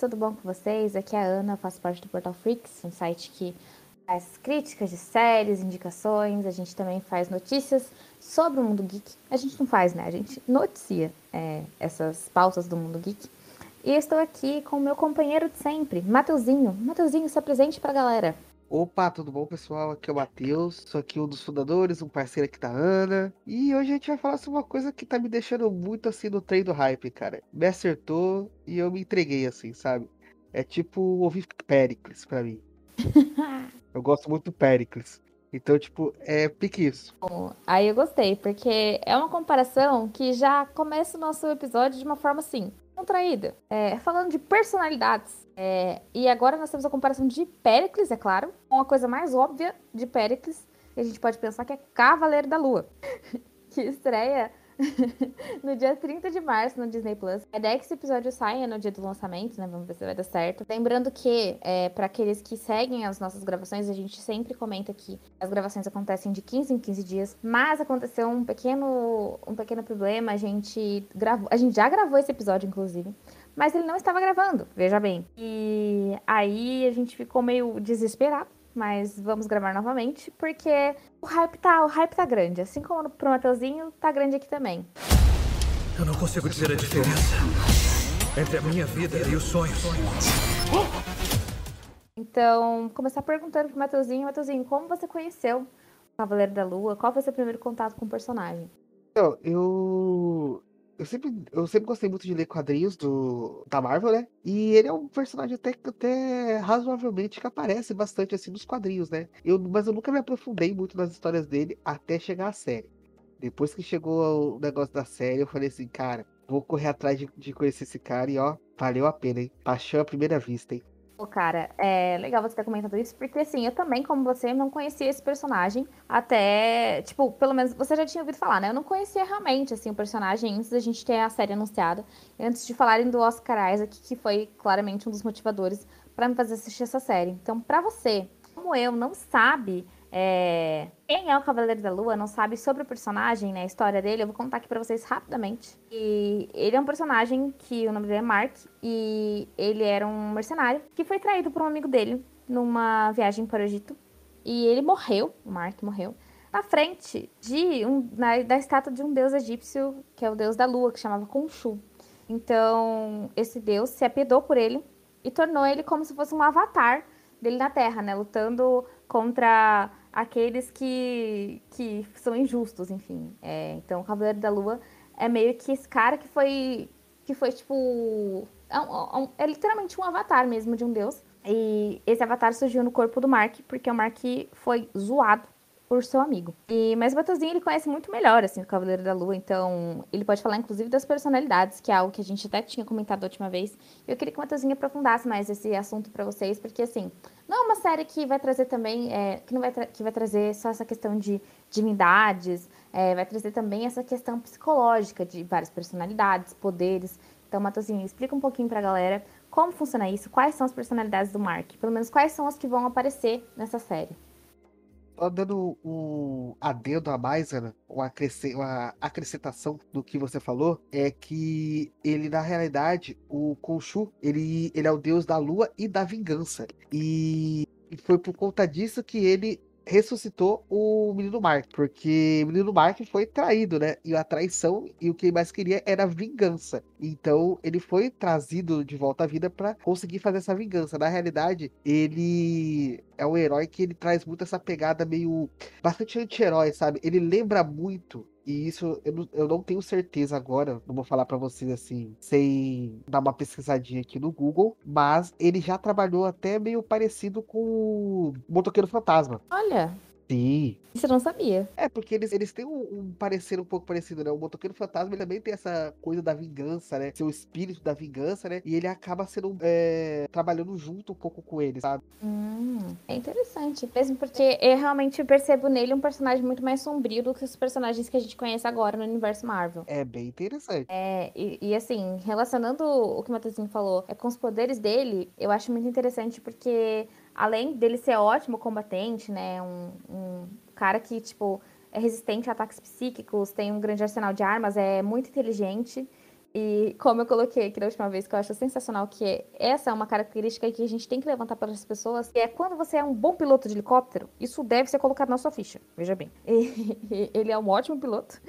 tudo bom com vocês? Aqui é a Ana, faço parte do Portal Freaks, um site que faz críticas de séries, indicações, a gente também faz notícias sobre o mundo geek. A gente não faz, né? A gente noticia é, essas pautas do mundo geek. E estou aqui com o meu companheiro de sempre, Mateuzinho. Mateuzinho, se apresente pra galera. Opa, tudo bom, pessoal? Aqui é o Matheus, sou aqui um dos fundadores, um parceiro aqui da Ana. E hoje a gente vai falar sobre uma coisa que tá me deixando muito assim no trem do hype, cara. Me acertou e eu me entreguei assim, sabe? É tipo ouvir Pericles pra mim. eu gosto muito do Pericles. Então, tipo, é pique isso. Bom, aí eu gostei, porque é uma comparação que já começa o nosso episódio de uma forma assim, contraída. É, falando de personalidades. É, e agora nós temos a comparação de Péricles, é claro, com a coisa mais óbvia de Péricles, que a gente pode pensar que é Cavaleiro da Lua, que estreia no dia 30 de março no Disney Plus. É que esse episódio saia no dia do lançamento, né? Vamos ver se vai dar certo. Lembrando que, é, para aqueles que seguem as nossas gravações, a gente sempre comenta que as gravações acontecem de 15 em 15 dias, mas aconteceu um pequeno, um pequeno problema. A gente gravou, a gente já gravou esse episódio, inclusive mas ele não estava gravando, veja bem. E aí a gente ficou meio desesperado, mas vamos gravar novamente, porque o hype tá, o hype tá grande, assim como pro Mateuzinho, tá grande aqui também. Eu não consigo dizer a diferença entre a minha vida e os sonhos. Então, começar perguntando pro Mateuzinho, Mateuzinho, como você conheceu o Cavaleiro da Lua? Qual foi seu primeiro contato com o personagem? Então, eu eu sempre, eu sempre gostei muito de ler quadrinhos do, da Marvel, né? E ele é um personagem até, até razoavelmente que aparece bastante assim nos quadrinhos, né? Eu, mas eu nunca me aprofundei muito nas histórias dele até chegar à série. Depois que chegou o negócio da série, eu falei assim, cara, vou correr atrás de, de conhecer esse cara e ó, valeu a pena, hein? Paixão à primeira vista, hein? Pô, cara, é legal você ter comentado isso, porque assim, eu também, como você, não conhecia esse personagem até, tipo, pelo menos você já tinha ouvido falar, né? Eu não conhecia realmente, assim, o personagem antes da gente ter a série anunciada, antes de falarem do Oscar Isaac, que foi claramente um dos motivadores para me fazer assistir essa série. Então, para você, como eu, não sabe é... Quem é o Cavaleiro da Lua não sabe sobre o personagem, né? A história dele, eu vou contar aqui pra vocês rapidamente. E ele é um personagem que o nome dele é Mark, e ele era um mercenário que foi traído por um amigo dele numa viagem para o Egito. E ele morreu, o Mark morreu, na frente de um, na, da estátua de um deus egípcio, que é o deus da lua, que chamava Khonshu. Então, esse deus se apedou por ele e tornou ele como se fosse um avatar dele na Terra, né? Lutando contra aqueles que, que são injustos, enfim. É, então, o Cavaleiro da Lua é meio que esse cara que foi, que foi tipo... É, um, é literalmente um avatar mesmo de um deus. E esse avatar surgiu no corpo do Mark, porque o Mark foi zoado por seu amigo. E, mas o ele conhece muito melhor, assim, o Cavaleiro da Lua, então ele pode falar, inclusive, das personalidades, que é algo que a gente até tinha comentado a última vez. Eu queria que o Batuzinho aprofundasse mais esse assunto para vocês, porque, assim, não é uma série que vai trazer também, é, que não vai, que vai trazer só essa questão de divindades, é, vai trazer também essa questão psicológica de várias personalidades, poderes. Então, Matosinho, explica um pouquinho pra galera como funciona isso, quais são as personalidades do Mark, pelo menos quais são as que vão aparecer nessa série dando um adendo a mais, Ana, uma, uma acrescentação do que você falou, é que ele, na realidade, o Khonshu, ele, ele é o deus da lua e da vingança. E foi por conta disso que ele ressuscitou o menino Mark, porque o menino Mark foi traído, né? E a traição e o que ele mais queria era vingança. Então ele foi trazido de volta à vida para conseguir fazer essa vingança. Na realidade, ele é um herói que ele traz muito essa pegada meio bastante anti-herói, sabe? Ele lembra muito e isso eu eu não tenho certeza agora, não vou falar para vocês assim, sem dar uma pesquisadinha aqui no Google, mas ele já trabalhou até meio parecido com o Motoqueiro Fantasma. Olha. Sim. Isso eu não sabia. É, porque eles, eles têm um, um parecer um pouco parecido, né? O motoqueiro fantasma ele também tem essa coisa da vingança, né? Seu espírito da vingança, né? E ele acaba sendo é, trabalhando junto um pouco com eles, sabe? Hum, é interessante. Mesmo porque eu realmente percebo nele um personagem muito mais sombrio do que os personagens que a gente conhece agora no universo Marvel. É bem interessante. É, e, e, assim, relacionando o que o Matheusinho falou é, com os poderes dele, eu acho muito interessante porque, além dele ser ótimo combatente, né? Um, um cara que, tipo, é resistente a ataques psíquicos, tem um grande arsenal de armas, é muito inteligente. E como eu coloquei aqui da última vez, que eu acho sensacional, que essa é uma característica que a gente tem que levantar para as pessoas, que é quando você é um bom piloto de helicóptero, isso deve ser colocado na sua ficha, veja bem. E, ele é um ótimo piloto.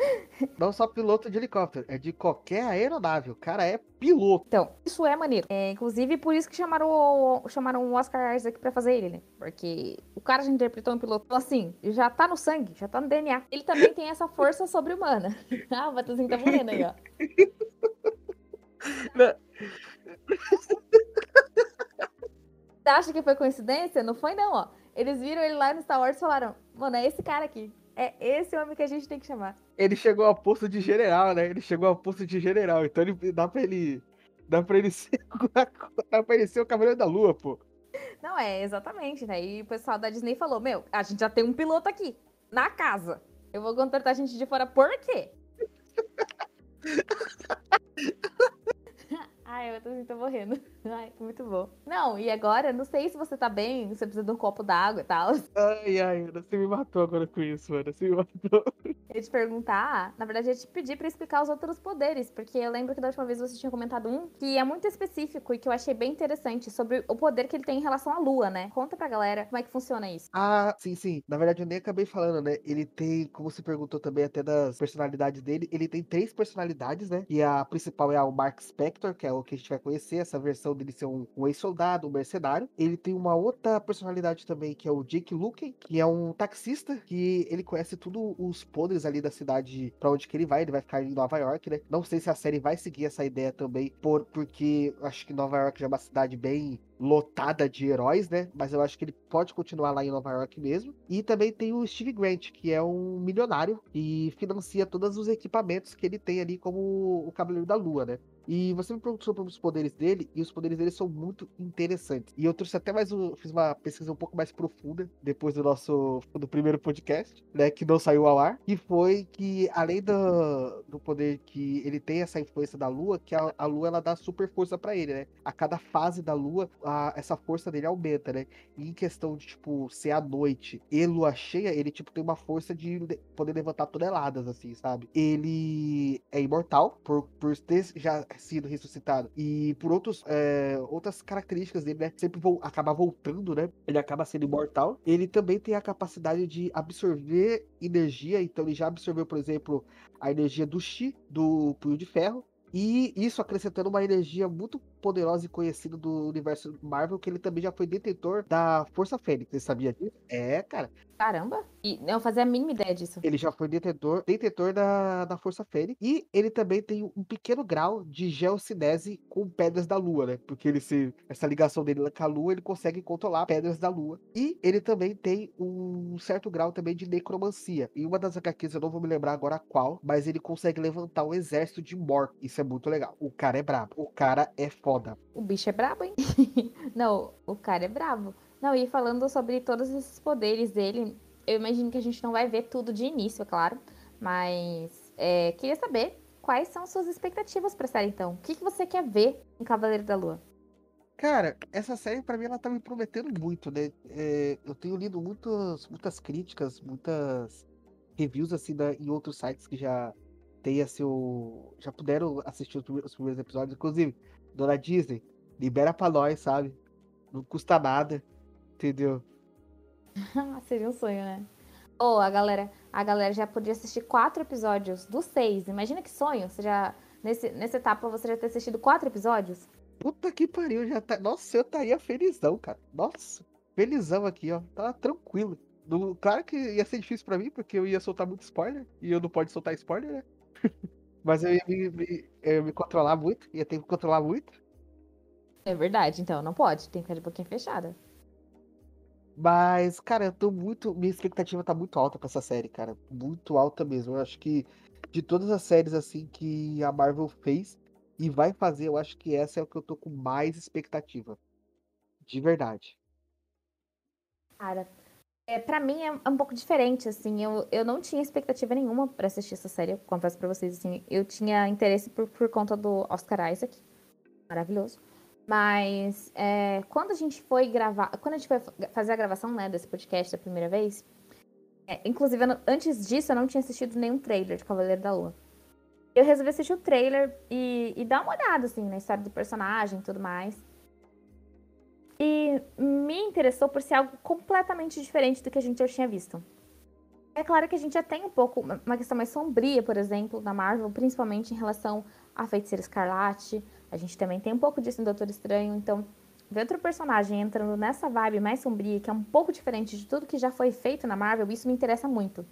Não só piloto de helicóptero, é de qualquer aeronave, o cara é piloto. Então, isso é maneiro. É, inclusive, por isso que chamaram o, chamaram o Oscar Isaac pra fazer ele, né? Porque o cara já interpretou um piloto, então, assim, já tá no sangue, já tá no DNA. Ele também tem essa força sobre-humana. ah, o Batuzinho tá morrendo aí, ó. Você acha que foi coincidência? Não foi, não, ó. Eles viram ele lá no Star Wars e falaram: Mano, é esse cara aqui. É esse homem que a gente tem que chamar. Ele chegou ao posto de general, né? Ele chegou ao posto de general. Então ele dá pra ele. Dá pra ele ser. dá pra ele ser o Cavaleiro da Lua, pô. Não, é, exatamente, né? E o pessoal da Disney falou: Meu, a gente já tem um piloto aqui, na casa. Eu vou contratar gente de fora por quê? Ai, eu tô, tô morrendo. Ai, muito bom. Não, e agora, não sei se você tá bem, você precisa de um copo d'água e tal. Ai, ai, você me matou agora com isso, Ana. Você me matou. Eu ia te perguntar, na verdade, eu ia te pedir pra explicar os outros poderes, porque eu lembro que da última vez você tinha comentado um que é muito específico e que eu achei bem interessante sobre o poder que ele tem em relação à lua, né? Conta pra galera como é que funciona isso. Ah, sim, sim. Na verdade, eu nem acabei falando, né? Ele tem, como você perguntou também até das personalidades dele, ele tem três personalidades, né? E a principal é o Mark Spector, que é o que a gente vai conhecer, essa versão dele ser um, um ex-soldado, um mercenário. Ele tem uma outra personalidade também, que é o Jake Luken, que é um taxista, que ele conhece tudo os podres ali da cidade para onde que ele vai. Ele vai ficar em Nova York, né? Não sei se a série vai seguir essa ideia também, por, porque acho que Nova York já é uma cidade bem lotada de heróis, né? Mas eu acho que ele pode continuar lá em Nova York mesmo. E também tem o Steve Grant, que é um milionário e financia todos os equipamentos que ele tem ali como o Cavaleiro da Lua, né? E você me perguntou sobre os poderes dele, e os poderes dele são muito interessantes. E eu trouxe até mais um. Fiz uma pesquisa um pouco mais profunda depois do nosso do primeiro podcast, né? Que não saiu ao ar. Que foi que, além do, do poder que ele tem essa influência da lua, que a, a lua ela dá super força para ele, né? A cada fase da lua, a, essa força dele aumenta, né? E em questão de, tipo, ser a noite e lua cheia, ele, tipo, tem uma força de poder levantar toneladas, assim, sabe? Ele é imortal por, por ter já sido ressuscitado. E por outros, é, outras características dele, né? Sempre vou acabar voltando, né? Ele acaba sendo imortal. Ele também tem a capacidade de absorver energia. Então ele já absorveu, por exemplo, a energia do Chi, do Punho de Ferro. E isso acrescentando uma energia muito poderosa e conhecida do universo Marvel, que ele também já foi detentor da Força Fênix. Você sabia disso? É, cara. Caramba! E não fazia a mínima ideia disso. Ele já foi detentor, detentor da, da Força Fênix. E ele também tem um pequeno grau de geocinese com pedras da Lua, né? Porque ele se, essa ligação dele com a Lua, ele consegue controlar pedras da Lua. E ele também tem um certo grau também de necromancia. E uma das HQs, eu não vou me lembrar agora qual, mas ele consegue levantar um exército de mortos. Isso é muito legal. O cara é brabo. O cara é foda. O bicho é brabo, hein? não, o cara é brabo. Não, e falando sobre todos esses poderes dele, eu imagino que a gente não vai ver tudo de início, é claro. Mas é, queria saber quais são suas expectativas pra série, então. O que, que você quer ver em Cavaleiro da Lua? Cara, essa série pra mim ela tá me prometendo muito, né? É, eu tenho lido muitas, muitas críticas, muitas reviews assim da, em outros sites que já tem assim, o, já puderam assistir os primeiros episódios. Inclusive, Dona Disney, libera pra nós, sabe? Não custa nada, entendeu? Seria um sonho, né? Ou oh, a galera, a galera já podia assistir quatro episódios dos seis. Imagina que sonho! Você já nesse nessa etapa você já ter assistido quatro episódios? Puta que pariu, já tá. Nossa, eu estaria felizão, cara. Nossa, felizão aqui, ó. Tá tranquilo. No, claro que ia ser difícil para mim, porque eu ia soltar muito spoiler. E eu não pode soltar spoiler, né? Mas eu ia me, me, eu ia me controlar muito, ia ter que controlar muito. É verdade, então, não pode, tem que ficar de boquinha fechada. Mas, cara, eu tô muito. Minha expectativa tá muito alta pra essa série, cara. Muito alta mesmo. Eu acho que de todas as séries, assim, que a Marvel fez e vai fazer, eu acho que essa é o que eu tô com mais expectativa. De verdade. Cara, é, para mim é um pouco diferente, assim. Eu, eu não tinha expectativa nenhuma para assistir essa série, eu confesso pra vocês, assim. Eu tinha interesse por, por conta do Oscar Isaac. Maravilhoso. Mas é, quando a gente foi gravar, quando a gente foi fazer a gravação né, desse podcast da primeira vez, é, inclusive antes disso eu não tinha assistido nenhum trailer de Cavaleiro da Lua. Eu resolvi assistir o trailer e, e dar uma olhada assim na história do personagem e tudo mais. E me interessou por ser algo completamente diferente do que a gente já tinha visto. É claro que a gente já tem um pouco uma questão mais sombria, por exemplo, da Marvel, principalmente em relação a Feiticeira Escarlate, a gente também tem um pouco disso no Doutor Estranho, então ver outro personagem entrando nessa vibe mais sombria, que é um pouco diferente de tudo que já foi feito na Marvel, isso me interessa muito.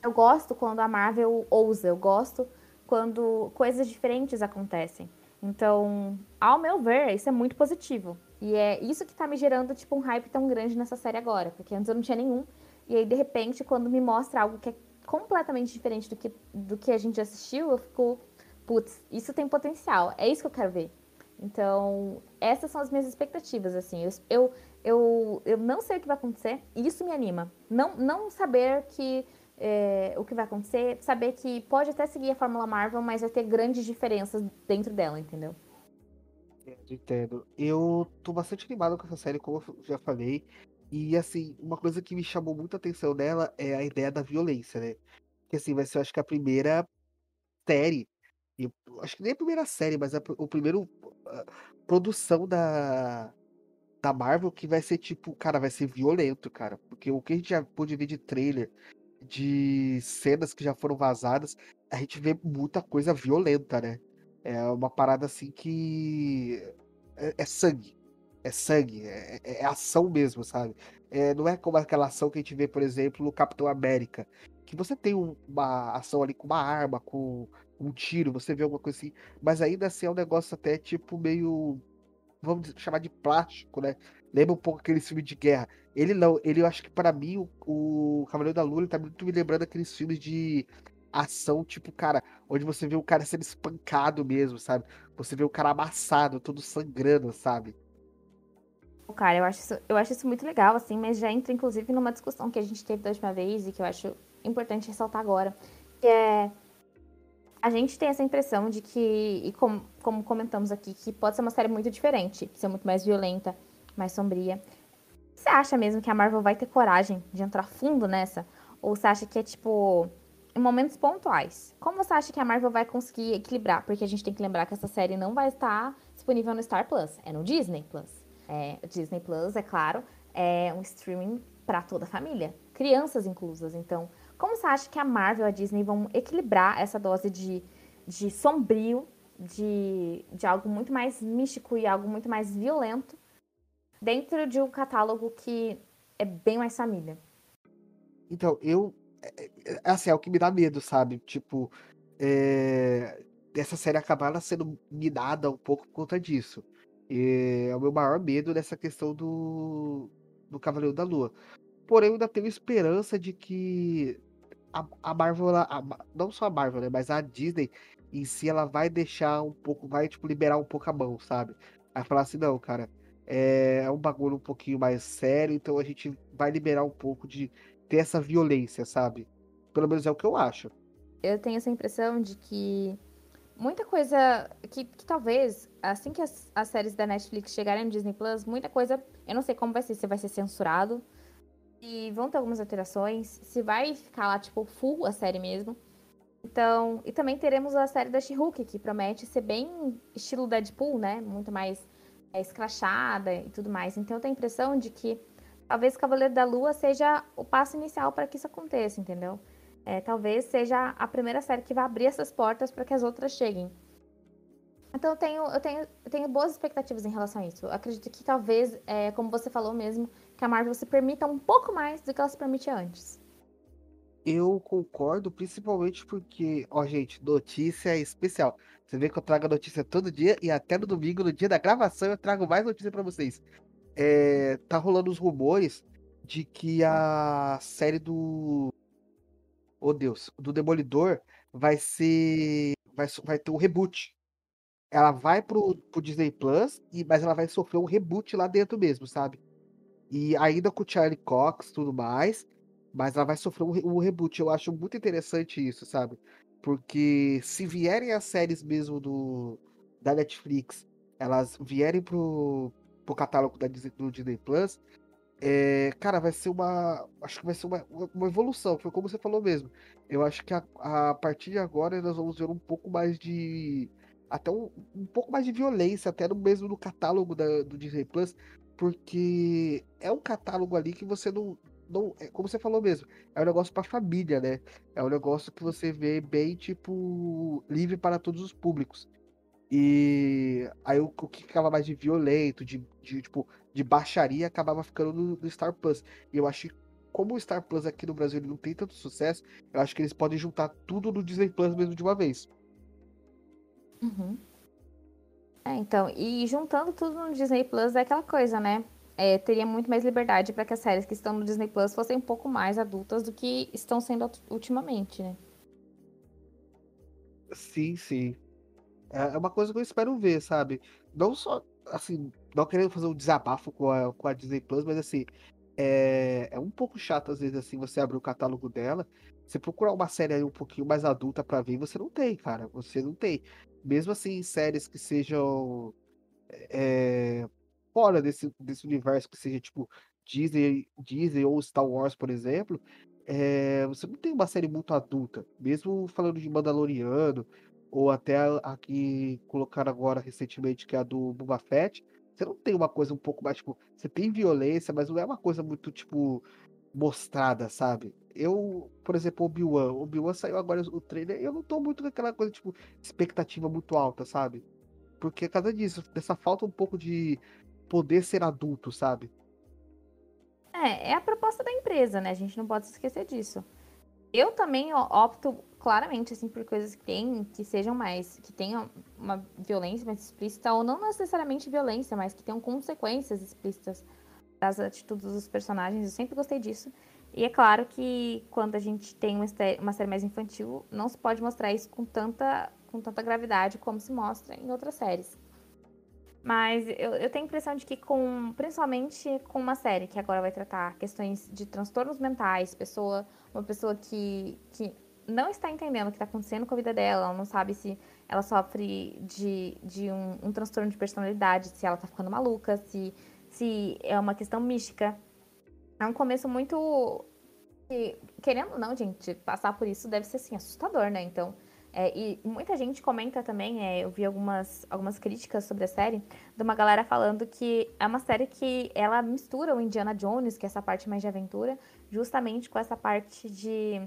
Eu gosto quando a Marvel ousa, eu gosto quando coisas diferentes acontecem. Então, ao meu ver, isso é muito positivo. E é isso que tá me gerando, tipo, um hype tão grande nessa série agora. Porque antes eu não tinha nenhum. E aí, de repente, quando me mostra algo que é completamente diferente do que, do que a gente assistiu, eu fico putz, isso tem potencial, é isso que eu quero ver. Então, essas são as minhas expectativas, assim. Eu, eu, eu, eu não sei o que vai acontecer, e isso me anima. Não, não saber que é, o que vai acontecer, saber que pode até seguir a Fórmula Marvel, mas vai ter grandes diferenças dentro dela, entendeu? Entendo. Eu tô bastante animado com essa série, como eu já falei. E, assim, uma coisa que me chamou muita atenção dela é a ideia da violência, né? Que, assim, vai ser, eu acho que a primeira série e acho que nem a primeira série, mas a, o primeiro a produção da, da Marvel que vai ser tipo, cara, vai ser violento, cara. Porque o que a gente já pôde ver de trailer, de cenas que já foram vazadas, a gente vê muita coisa violenta, né? É uma parada assim que. É, é sangue. É sangue, é, é, é ação mesmo, sabe? É, não é como aquela ação que a gente vê, por exemplo, no Capitão América. Que você tem uma ação ali com uma arma, com um tiro, você vê alguma coisa assim. Mas ainda assim é um negócio até tipo meio. Vamos chamar de plástico, né? Lembra um pouco aquele filme de guerra. Ele não, ele eu acho que para mim o, o Cavaleiro da Lua ele tá muito me lembrando aqueles filmes de ação, tipo, cara, onde você vê o cara sendo espancado mesmo, sabe? Você vê o cara amassado, todo sangrando, sabe? Cara, eu acho, isso, eu acho isso muito legal, assim, mas já entra, inclusive, numa discussão que a gente teve da última vez e que eu acho importante ressaltar agora, que é a gente tem essa impressão de que, e como, como comentamos aqui, que pode ser uma série muito diferente, ser muito mais violenta, mais sombria. Você acha mesmo que a Marvel vai ter coragem de entrar fundo nessa? Ou você acha que é tipo em momentos pontuais? Como você acha que a Marvel vai conseguir equilibrar? Porque a gente tem que lembrar que essa série não vai estar disponível no Star Plus, é no Disney Plus. É, Disney Plus, é claro, é um streaming para toda a família, crianças inclusas. Então, como você acha que a Marvel e a Disney vão equilibrar essa dose de, de sombrio, de, de algo muito mais místico e algo muito mais violento, dentro de um catálogo que é bem mais família? Então, eu. É, é, assim, é o que me dá medo, sabe? Tipo, é, essa série acabar sendo minada um pouco por conta disso. É, o meu maior medo nessa questão do, do Cavaleiro da Lua. Porém, eu ainda tenho esperança de que a, a Marvel, a, não só a Marvel, né, mas a Disney em si, ela vai deixar um pouco, vai, tipo, liberar um pouco a mão, sabe? Vai falar assim, não, cara, é, é um bagulho um pouquinho mais sério, então a gente vai liberar um pouco de ter essa violência, sabe? Pelo menos é o que eu acho. Eu tenho essa impressão de que muita coisa que, que talvez, assim que as, as, séries da Netflix chegarem no Disney Plus, muita coisa, eu não sei como vai ser, se vai ser censurado, e vão ter algumas alterações, se vai ficar lá, tipo, full a série mesmo. Então, e também teremos a série da She-Hulk, que promete ser bem estilo Deadpool, né? Muito mais é, escrachada e tudo mais. Então, eu tenho a impressão de que talvez Cavaleiro da Lua seja o passo inicial para que isso aconteça, entendeu? É, talvez seja a primeira série que vai abrir essas portas para que as outras cheguem. Então eu tenho, eu tenho, eu tenho boas expectativas em relação a isso. Eu acredito que talvez, é, como você falou mesmo, que a Marvel se permita um pouco mais do que ela se permitia antes. Eu concordo, principalmente porque, ó, gente, notícia especial. Você vê que eu trago notícia todo dia e até no domingo, no dia da gravação, eu trago mais notícia para vocês. É, tá rolando os rumores de que a série do. Oh Deus, do Demolidor vai ser. Vai, vai ter um reboot. Ela vai pro, pro Disney Plus, e, mas ela vai sofrer um reboot lá dentro mesmo, sabe? E ainda com o Charlie Cox tudo mais, mas ela vai sofrer um, um reboot. Eu acho muito interessante isso, sabe? Porque se vierem as séries mesmo do, da Netflix, elas vierem pro, pro catálogo da Disney, do Disney Plus, é, cara, vai ser uma. Acho que vai ser uma, uma evolução, foi como você falou mesmo. Eu acho que a, a partir de agora nós vamos ver um pouco mais de. Até um, um pouco mais de violência, até no mesmo no catálogo da, do Disney Plus, porque é um catálogo ali que você não. não é, como você falou mesmo, é um negócio pra família, né? É um negócio que você vê bem, tipo, livre para todos os públicos. E aí o, o que ficava mais de violento, de, de, tipo, de baixaria, acabava ficando no, no Star Plus. E eu acho que como o Star Plus aqui no Brasil ele não tem tanto sucesso, eu acho que eles podem juntar tudo no Disney Plus mesmo de uma vez. Uhum. É, então, e juntando tudo no Disney Plus é aquela coisa, né? É, teria muito mais liberdade para que as séries que estão no Disney Plus fossem um pouco mais adultas do que estão sendo ultimamente, né? Sim, sim. É, é uma coisa que eu espero ver, sabe? Não só, assim, não querendo fazer um desabafo com a, com a Disney Plus, mas assim, é, é um pouco chato às vezes assim você abrir o catálogo dela, você procurar uma série aí um pouquinho mais adulta para ver, você não tem, cara, você não tem. Mesmo assim, séries que sejam é, fora desse, desse universo, que seja tipo Disney, Disney ou Star Wars, por exemplo, é, você não tem uma série muito adulta. Mesmo falando de Mandaloriano, ou até a, que colocaram agora recentemente, que é a do Boba Fett, você não tem uma coisa um pouco mais, tipo, você tem violência, mas não é uma coisa muito, tipo, mostrada, sabe? Eu, por exemplo, Obi-Wan, Obi-Wan saiu agora o trailer, eu não tô muito com aquela coisa, tipo, expectativa muito alta, sabe? Porque é por causa disso, dessa falta um pouco de poder ser adulto, sabe? É, é a proposta da empresa, né? A gente não pode se esquecer disso. Eu também opto claramente, assim, por coisas que tem, que sejam mais, que tenham uma violência mais explícita, ou não necessariamente violência, mas que tenham consequências explícitas das atitudes dos personagens. Eu sempre gostei disso. E é claro que quando a gente tem uma, série mais infantil, não se pode mostrar isso com tanta, com tanta gravidade como se mostra em outras séries. Mas eu, eu tenho a impressão de que, com, principalmente com uma série que agora vai tratar questões de transtornos mentais, pessoa, uma pessoa que, que não está entendendo o que está acontecendo com a vida dela, ela não sabe se ela sofre de, de um, um transtorno de personalidade, se ela está ficando maluca, se, se é uma questão mística. É um começo muito. querendo ou não, gente, passar por isso deve ser assim, assustador, né? Então é, e muita gente comenta também, é, eu vi algumas, algumas críticas sobre a série, de uma galera falando que é uma série que ela mistura o Indiana Jones, que é essa parte mais de aventura, justamente com essa parte de,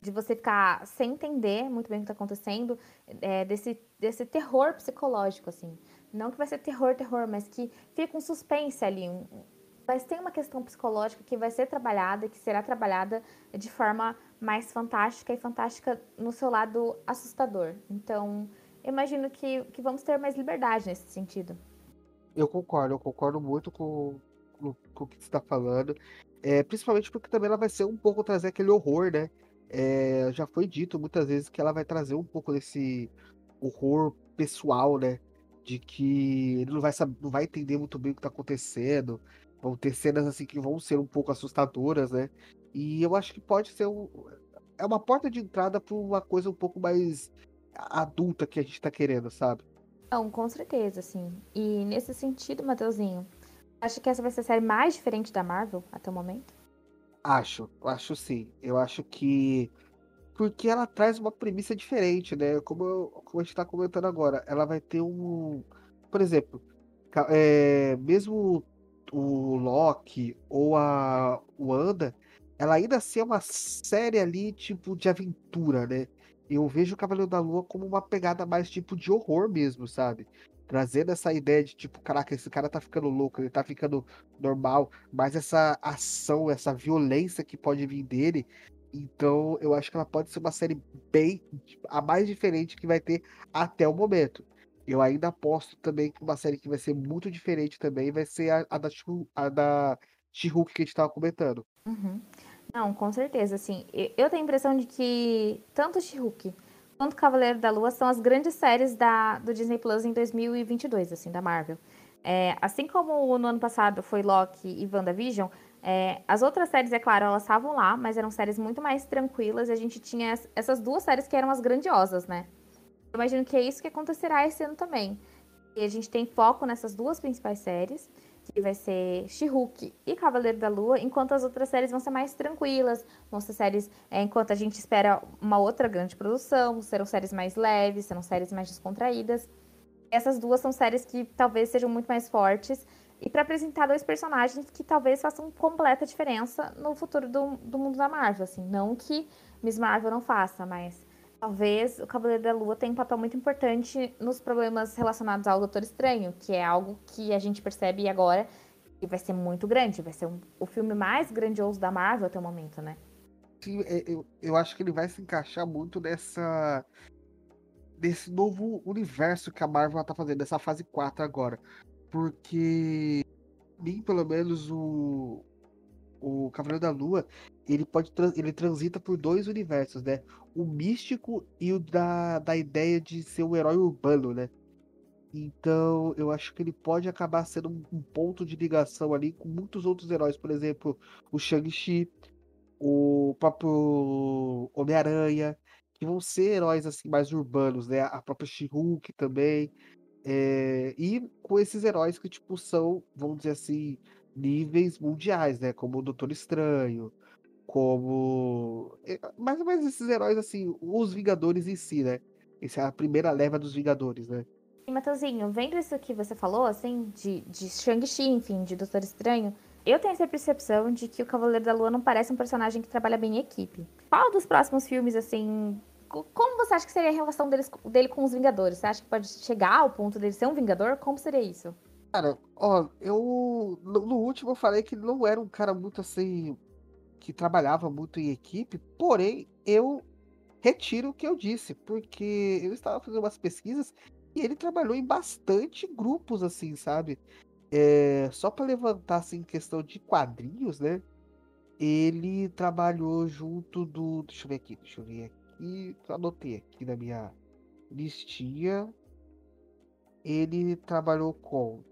de você ficar sem entender muito bem o que está acontecendo, é, desse, desse terror psicológico, assim. Não que vai ser terror, terror, mas que fica um suspense ali, um, mas tem uma questão psicológica que vai ser trabalhada, que será trabalhada de forma mais fantástica e fantástica no seu lado assustador. Então, imagino que, que vamos ter mais liberdade nesse sentido. Eu concordo, eu concordo muito com, com, com o que você está falando. É, principalmente porque também ela vai ser um pouco trazer aquele horror, né? É, já foi dito muitas vezes que ela vai trazer um pouco desse horror pessoal, né? De que ele não vai, saber, não vai entender muito bem o que está acontecendo. Vão ter cenas assim que vão ser um pouco assustadoras, né? E eu acho que pode ser um, é uma porta de entrada para uma coisa um pouco mais adulta que a gente tá querendo, sabe? Não, com certeza, sim. E nesse sentido, Matheusinho, acho que essa vai ser a série mais diferente da Marvel até o momento? Acho, acho sim. Eu acho que. Porque ela traz uma premissa diferente, né? Como, eu, como a gente tá comentando agora. Ela vai ter um. Por exemplo, é, mesmo o Loki ou a Wanda, ela ainda assim é uma série ali, tipo, de aventura, né? Eu vejo o Cavaleiro da Lua como uma pegada mais tipo de horror mesmo, sabe? Trazendo essa ideia de tipo, caraca, esse cara tá ficando louco, ele tá ficando normal, mas essa ação, essa violência que pode vir dele. Então, eu acho que ela pode ser uma série bem a mais diferente que vai ter até o momento. eu ainda aposto também que uma série que vai ser muito diferente também vai ser a, a da a da She-Hulk que a gente tava comentando. Uhum. Não, com certeza, assim, eu tenho a impressão de que tanto She-Hulk quanto Cavaleiro da Lua são as grandes séries da, do Disney Plus em 2022, assim, da Marvel. É, assim como no ano passado foi Loki e WandaVision, é, as outras séries, é claro, elas estavam lá, mas eram séries muito mais tranquilas e a gente tinha es- essas duas séries que eram as grandiosas, né? Eu imagino que é isso que acontecerá esse ano também. E a gente tem foco nessas duas principais séries, que vai ser She-Hulk e Cavaleiro da Lua, enquanto as outras séries vão ser mais tranquilas, vão ser séries, é, enquanto a gente espera uma outra grande produção, serão séries mais leves, serão séries mais descontraídas. Essas duas são séries que talvez sejam muito mais fortes e para apresentar dois personagens que talvez façam completa diferença no futuro do, do mundo da Marvel, assim, não que Miss Marvel não faça, mas talvez o Cavaleiro da Lua tenha um papel muito importante nos problemas relacionados ao Doutor Estranho, que é algo que a gente percebe agora que vai ser muito grande, vai ser um- o filme mais grandioso da Marvel até o momento, né? Sim, é, eu, eu acho que ele vai se encaixar muito nessa. Nesse novo universo que a Marvel tá fazendo, nessa fase 4 agora. Porque. Mim, pelo menos, o. O Cavaleiro da Lua, ele pode ele transita por dois universos, né? O místico e o da, da ideia de ser um herói urbano, né? Então, eu acho que ele pode acabar sendo um, um ponto de ligação ali com muitos outros heróis, por exemplo, o Shang-Chi, o próprio Homem-Aranha, que vão ser heróis assim mais urbanos, né? A própria She-Hulk também. É, e com esses heróis que, tipo, são, vamos dizer assim, níveis mundiais, né? Como o Doutor Estranho, como. é, Mais ou menos esses heróis, assim, os Vingadores em si, né? Essa é a primeira leva dos Vingadores, né? E, Matheusinho, vendo isso que você falou, assim, de, de Shang-Chi, enfim, de Doutor Estranho, eu tenho essa percepção de que o Cavaleiro da Lua não parece um personagem que trabalha bem em equipe. Qual dos próximos filmes, assim. co- Como você acha que seria a relação deles, dele com os Vingadores? Você acha que pode chegar ao ponto dele ser um Vingador? Como seria isso? Cara, ó, eu. No, no último eu falei que não era um cara muito assim. que trabalhava muito em equipe, porém, eu retiro o que eu disse, porque eu estava fazendo umas pesquisas e ele trabalhou em bastante grupos, assim, sabe? É, só para levantar, assim, questão de quadrinhos, né? Ele trabalhou junto do. Deixa eu ver aqui, deixa eu ver aqui. Anotei aqui na minha listinha. Ele trabalhou com.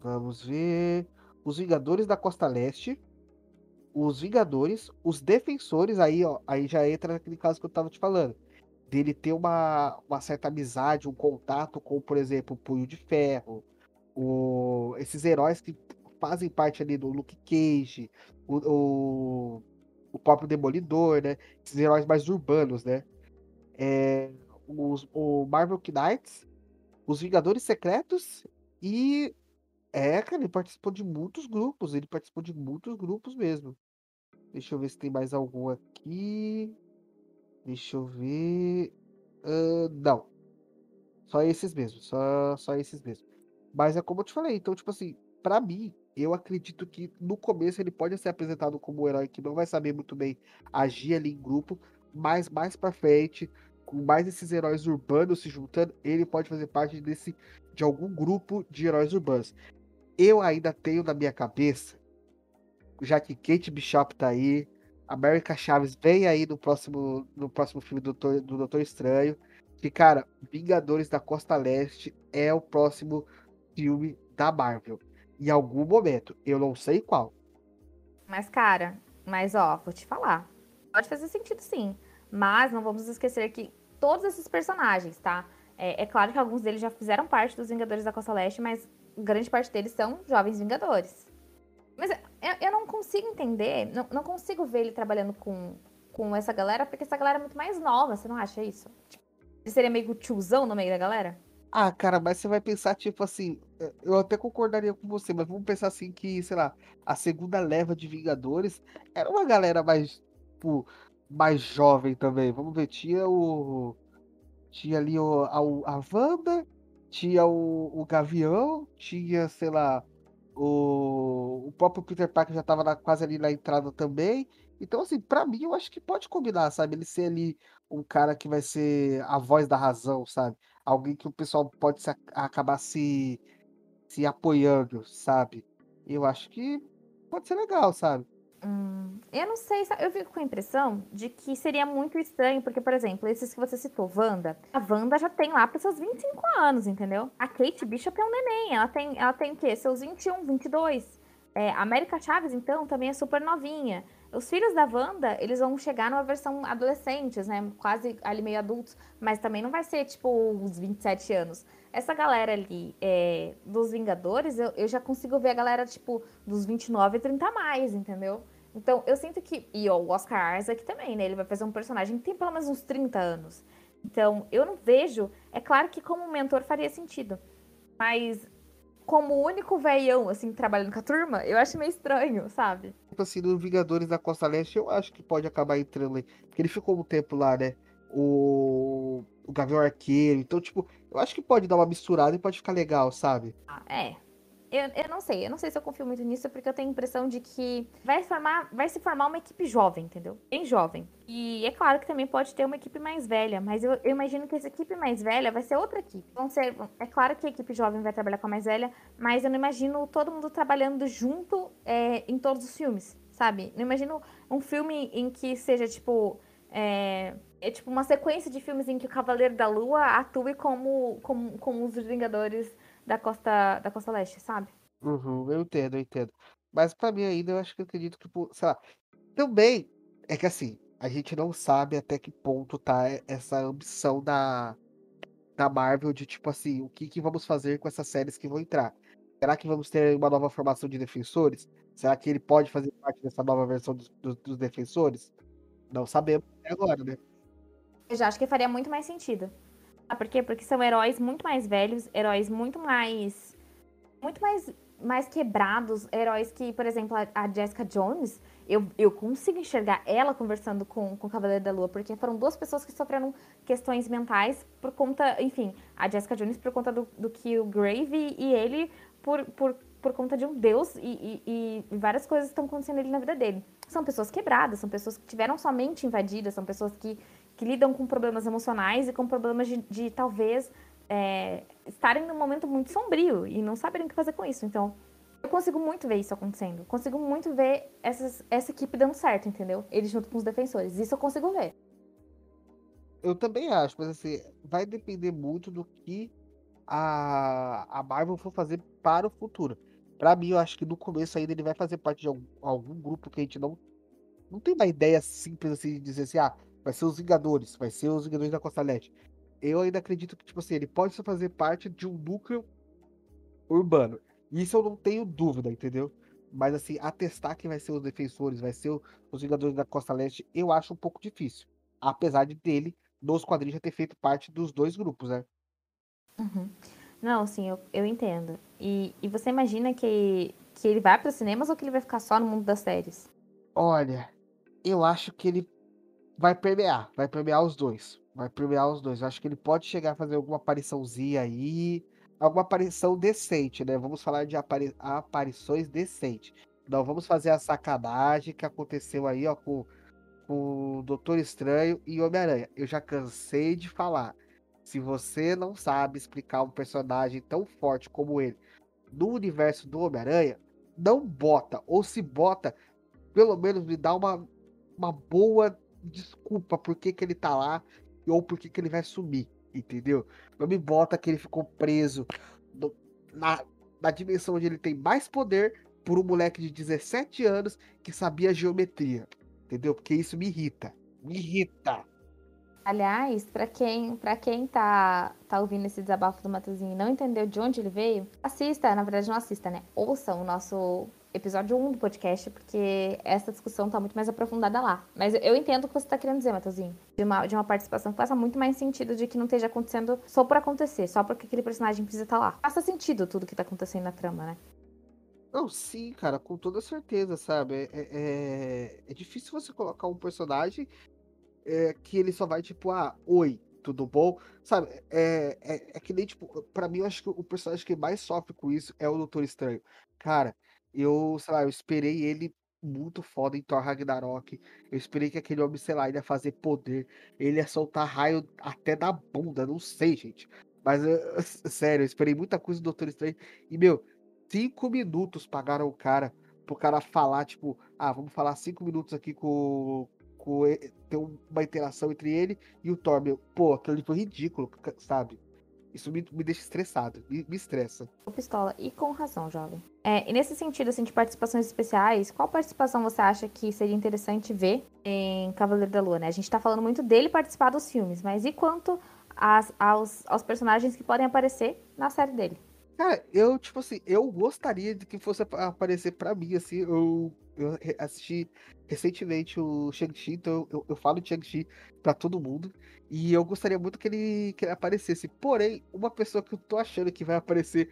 Vamos ver. Os Vingadores da Costa Leste. Os Vingadores, os Defensores, aí, ó, aí já entra naquele caso que eu tava te falando. Dele ter uma, uma certa amizade, um contato com, por exemplo, o Punho de Ferro, o, esses heróis que fazem parte ali do Luke Cage, o, o, o próprio Demolidor, né? Esses heróis mais urbanos, né? É, os, o Marvel Knights, os Vingadores Secretos e é, cara, ele participou de muitos grupos, ele participou de muitos grupos mesmo. Deixa eu ver se tem mais algum aqui. Deixa eu ver. Ah, não. Só esses mesmo, só, só esses mesmo. Mas é como eu te falei, então, tipo assim, pra mim, eu acredito que no começo ele pode ser apresentado como um herói que não vai saber muito bem agir ali em grupo, mas mais pra frente, com mais esses heróis urbanos se juntando, ele pode fazer parte desse de algum grupo de heróis urbanos. Eu ainda tenho na minha cabeça, já que Kate Bishop tá aí, América Chaves vem aí no próximo, no próximo filme do Doutor, do Doutor Estranho, que, cara, Vingadores da Costa Leste é o próximo filme da Marvel. Em algum momento, eu não sei qual. Mas, cara, mas ó, vou te falar. Pode fazer sentido sim. Mas não vamos esquecer que todos esses personagens, tá? É, é claro que alguns deles já fizeram parte dos Vingadores da Costa Leste, mas grande parte deles são jovens Vingadores. Mas eu, eu não consigo entender, não, não consigo ver ele trabalhando com, com essa galera, porque essa galera é muito mais nova, você não acha isso? Tipo, ele seria meio tiozão no meio da galera? Ah, cara, mas você vai pensar, tipo assim, eu até concordaria com você, mas vamos pensar assim que, sei lá, a segunda leva de Vingadores era uma galera mais, tipo, mais jovem também. Vamos ver, tinha o. Tinha ali o, a, a Wanda, tinha o, o Gavião, tinha, sei lá, o, o próprio Peter Parker já tava na- quase ali na entrada também. Então, assim, pra mim, eu acho que pode combinar, sabe? Ele ser ali um cara que vai ser a voz da razão, sabe? alguém que o pessoal pode se, acabar se, se apoiando, sabe? Eu acho que pode ser legal, sabe? Hum, eu não sei, eu fico com a impressão de que seria muito estranho, porque, por exemplo, esses que você citou, Wanda, a Wanda já tem lá para seus 25 anos, entendeu? A Kate Bishop é um neném, ela tem, ela tem o quê? Seus 21, 22. É, a América Chaves, então, também é super novinha. Os filhos da Wanda, eles vão chegar numa versão adolescentes, né? Quase ali meio adultos, mas também não vai ser, tipo, uns 27 anos essa galera ali é, dos Vingadores, eu, eu já consigo ver a galera, tipo, dos 29 e 30 a mais, entendeu? Então, eu sinto que. E ó, o Oscar Isaac também, né? Ele vai fazer um personagem que tem pelo menos uns 30 anos. Então, eu não vejo. É claro que como mentor faria sentido. Mas como único veião, assim, trabalhando com a turma, eu acho meio estranho, sabe? Tipo assim, no Vingadores da Costa Leste, eu acho que pode acabar entrando aí. Porque ele ficou um tempo lá, né? O, o Gavião Arqueiro. Então, tipo, eu acho que pode dar uma misturada e pode ficar legal, sabe? Ah, é. Eu, eu não sei, eu não sei se eu confio muito nisso, porque eu tenho a impressão de que vai, formar, vai se formar uma equipe jovem, entendeu? Bem jovem. E é claro que também pode ter uma equipe mais velha, mas eu, eu imagino que essa equipe mais velha vai ser outra equipe. Vão ser, é claro que a equipe jovem vai trabalhar com a mais velha, mas eu não imagino todo mundo trabalhando junto é, em todos os filmes, sabe? Não imagino um filme em que seja tipo. É, é tipo uma sequência de filmes em que o Cavaleiro da Lua atue como, como, como os Vingadores da costa, da costa leste, sabe? Uhum, eu entendo, eu entendo. Mas pra mim ainda, eu acho que eu acredito que, sei lá, também é que assim, a gente não sabe até que ponto tá essa ambição da, da Marvel de, tipo assim, o que, que vamos fazer com essas séries que vão entrar. Será que vamos ter uma nova formação de defensores? Será que ele pode fazer parte dessa nova versão dos, dos, dos defensores? Não sabemos até agora, né? Eu já acho que faria muito mais sentido. Ah, por quê? Porque são heróis muito mais velhos, heróis muito mais. muito mais, mais quebrados, heróis que, por exemplo, a, Jessica Jones, eu, eu consigo enxergar ela conversando com, com o Cavaleiro da Lua, porque foram duas pessoas que sofreram questões mentais por conta, enfim, a Jessica Jones por conta do, do que o Grave e ele por, por, por conta de um deus e, e, e várias coisas estão acontecendo ali na vida dele. São pessoas quebradas, são pessoas que tiveram sua mente invadida, são pessoas que que lidam com problemas emocionais e com problemas de, de talvez é, estarem num momento muito sombrio e não saberem o que fazer com isso. Então, eu consigo muito ver isso acontecendo. Consigo muito ver essas, essa equipe dando certo, entendeu? Eles junto com os defensores. Isso eu consigo ver. Eu também acho, mas assim, vai depender muito do que a, a Marvel for fazer para o futuro. Para mim, eu acho que no começo ainda ele vai fazer parte de algum, algum grupo que a gente não, não tem uma ideia simples assim de dizer assim, ah, vai ser os Vingadores, vai ser os Vingadores da Costa Leste. Eu ainda acredito que, tipo assim, ele pode só fazer parte de um núcleo urbano. Isso eu não tenho dúvida, entendeu? Mas assim, atestar que vai ser os defensores, vai ser os Vingadores da Costa Leste, eu acho um pouco difícil. Apesar de dele, nos quadrinhos, já ter feito parte dos dois grupos, né? Uhum. Não, sim, eu, eu entendo. E, e você imagina que, que ele vai para os cinemas ou que ele vai ficar só no mundo das séries? Olha, eu acho que ele vai permear, vai permear os dois. Vai permear os dois. Eu acho que ele pode chegar a fazer alguma apariçãozinha aí. Alguma aparição decente, né? Vamos falar de apari aparições decentes. Não vamos fazer a sacanagem que aconteceu aí, ó, com, com o Doutor Estranho e Homem-Aranha. Eu já cansei de falar. Se você não sabe explicar um personagem tão forte como ele no universo do Homem-Aranha, não bota. Ou se bota, pelo menos me dá uma, uma boa desculpa por que, que ele tá lá ou por que, que ele vai sumir, entendeu? Não me bota que ele ficou preso no, na, na dimensão onde ele tem mais poder por um moleque de 17 anos que sabia geometria, entendeu? Porque isso me irrita, me irrita. Aliás, para quem, pra quem tá, tá ouvindo esse desabafo do Matuzinho e não entendeu de onde ele veio, assista, na verdade não assista, né? Ouça o nosso episódio 1 do podcast, porque essa discussão tá muito mais aprofundada lá. Mas eu entendo o que você tá querendo dizer, Matheusinho. De uma, de uma participação que faça muito mais sentido de que não esteja acontecendo só por acontecer, só porque aquele personagem precisa estar tá lá. Faça sentido tudo que tá acontecendo na trama, né? Não, sim, cara, com toda certeza, sabe? É, é, é, é difícil você colocar um personagem é, que ele só vai, tipo, ah, oi, tudo bom? Sabe? É, é, é que nem, tipo, pra mim, eu acho que o personagem que mais sofre com isso é o Doutor Estranho. Cara, eu, sei lá, eu esperei ele muito foda em Thor Ragnarok. Eu esperei que aquele homem, sei lá, ia fazer poder. Ele ia soltar raio até da bunda, não sei, gente. Mas, eu- sério, eu esperei muita coisa do Doutor Estranho. E, meu, cinco minutos pagaram o cara pro cara falar, tipo, ah, vamos falar cinco minutos aqui com. com ter uma interação entre ele e o Thor, meu. Pô, aquilo foi ridículo, sabe? Isso me, me deixa estressado, me, me estressa. O Pistola, e com razão, jovem. É, e nesse sentido, assim, de participações especiais, qual participação você acha que seria interessante ver em Cavaleiro da Lua, né? A gente tá falando muito dele participar dos filmes, mas e quanto às- aos, aos personagens que podem aparecer na série dele? Cara, eu, tipo assim, eu gostaria de que fosse ap- aparecer pra mim, assim, eu, eu assisti recentemente o Shang-Chi, então eu, eu falo de Shang-Chi pra todo mundo, e eu gostaria muito que ele, que ele aparecesse. Porém, uma pessoa que eu tô achando que vai aparecer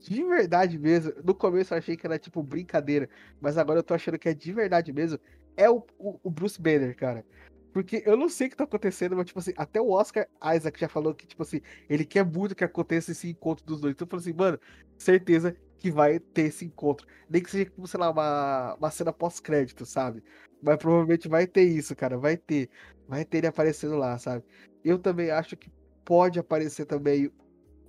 de verdade mesmo, no começo eu achei que era tipo brincadeira, mas agora eu tô achando que é de verdade mesmo, é o, o, o Bruce Banner, cara. Porque eu não sei o que tá acontecendo, mas, tipo assim, até o Oscar Isaac já falou que, tipo assim, ele quer muito que aconteça esse encontro dos dois. Então eu falei assim, mano, certeza que vai ter esse encontro. Nem que seja, como, sei lá, uma, uma cena pós-crédito, sabe? Mas provavelmente vai ter isso, cara. Vai ter. Vai ter ele aparecendo lá, sabe? Eu também acho que pode aparecer também.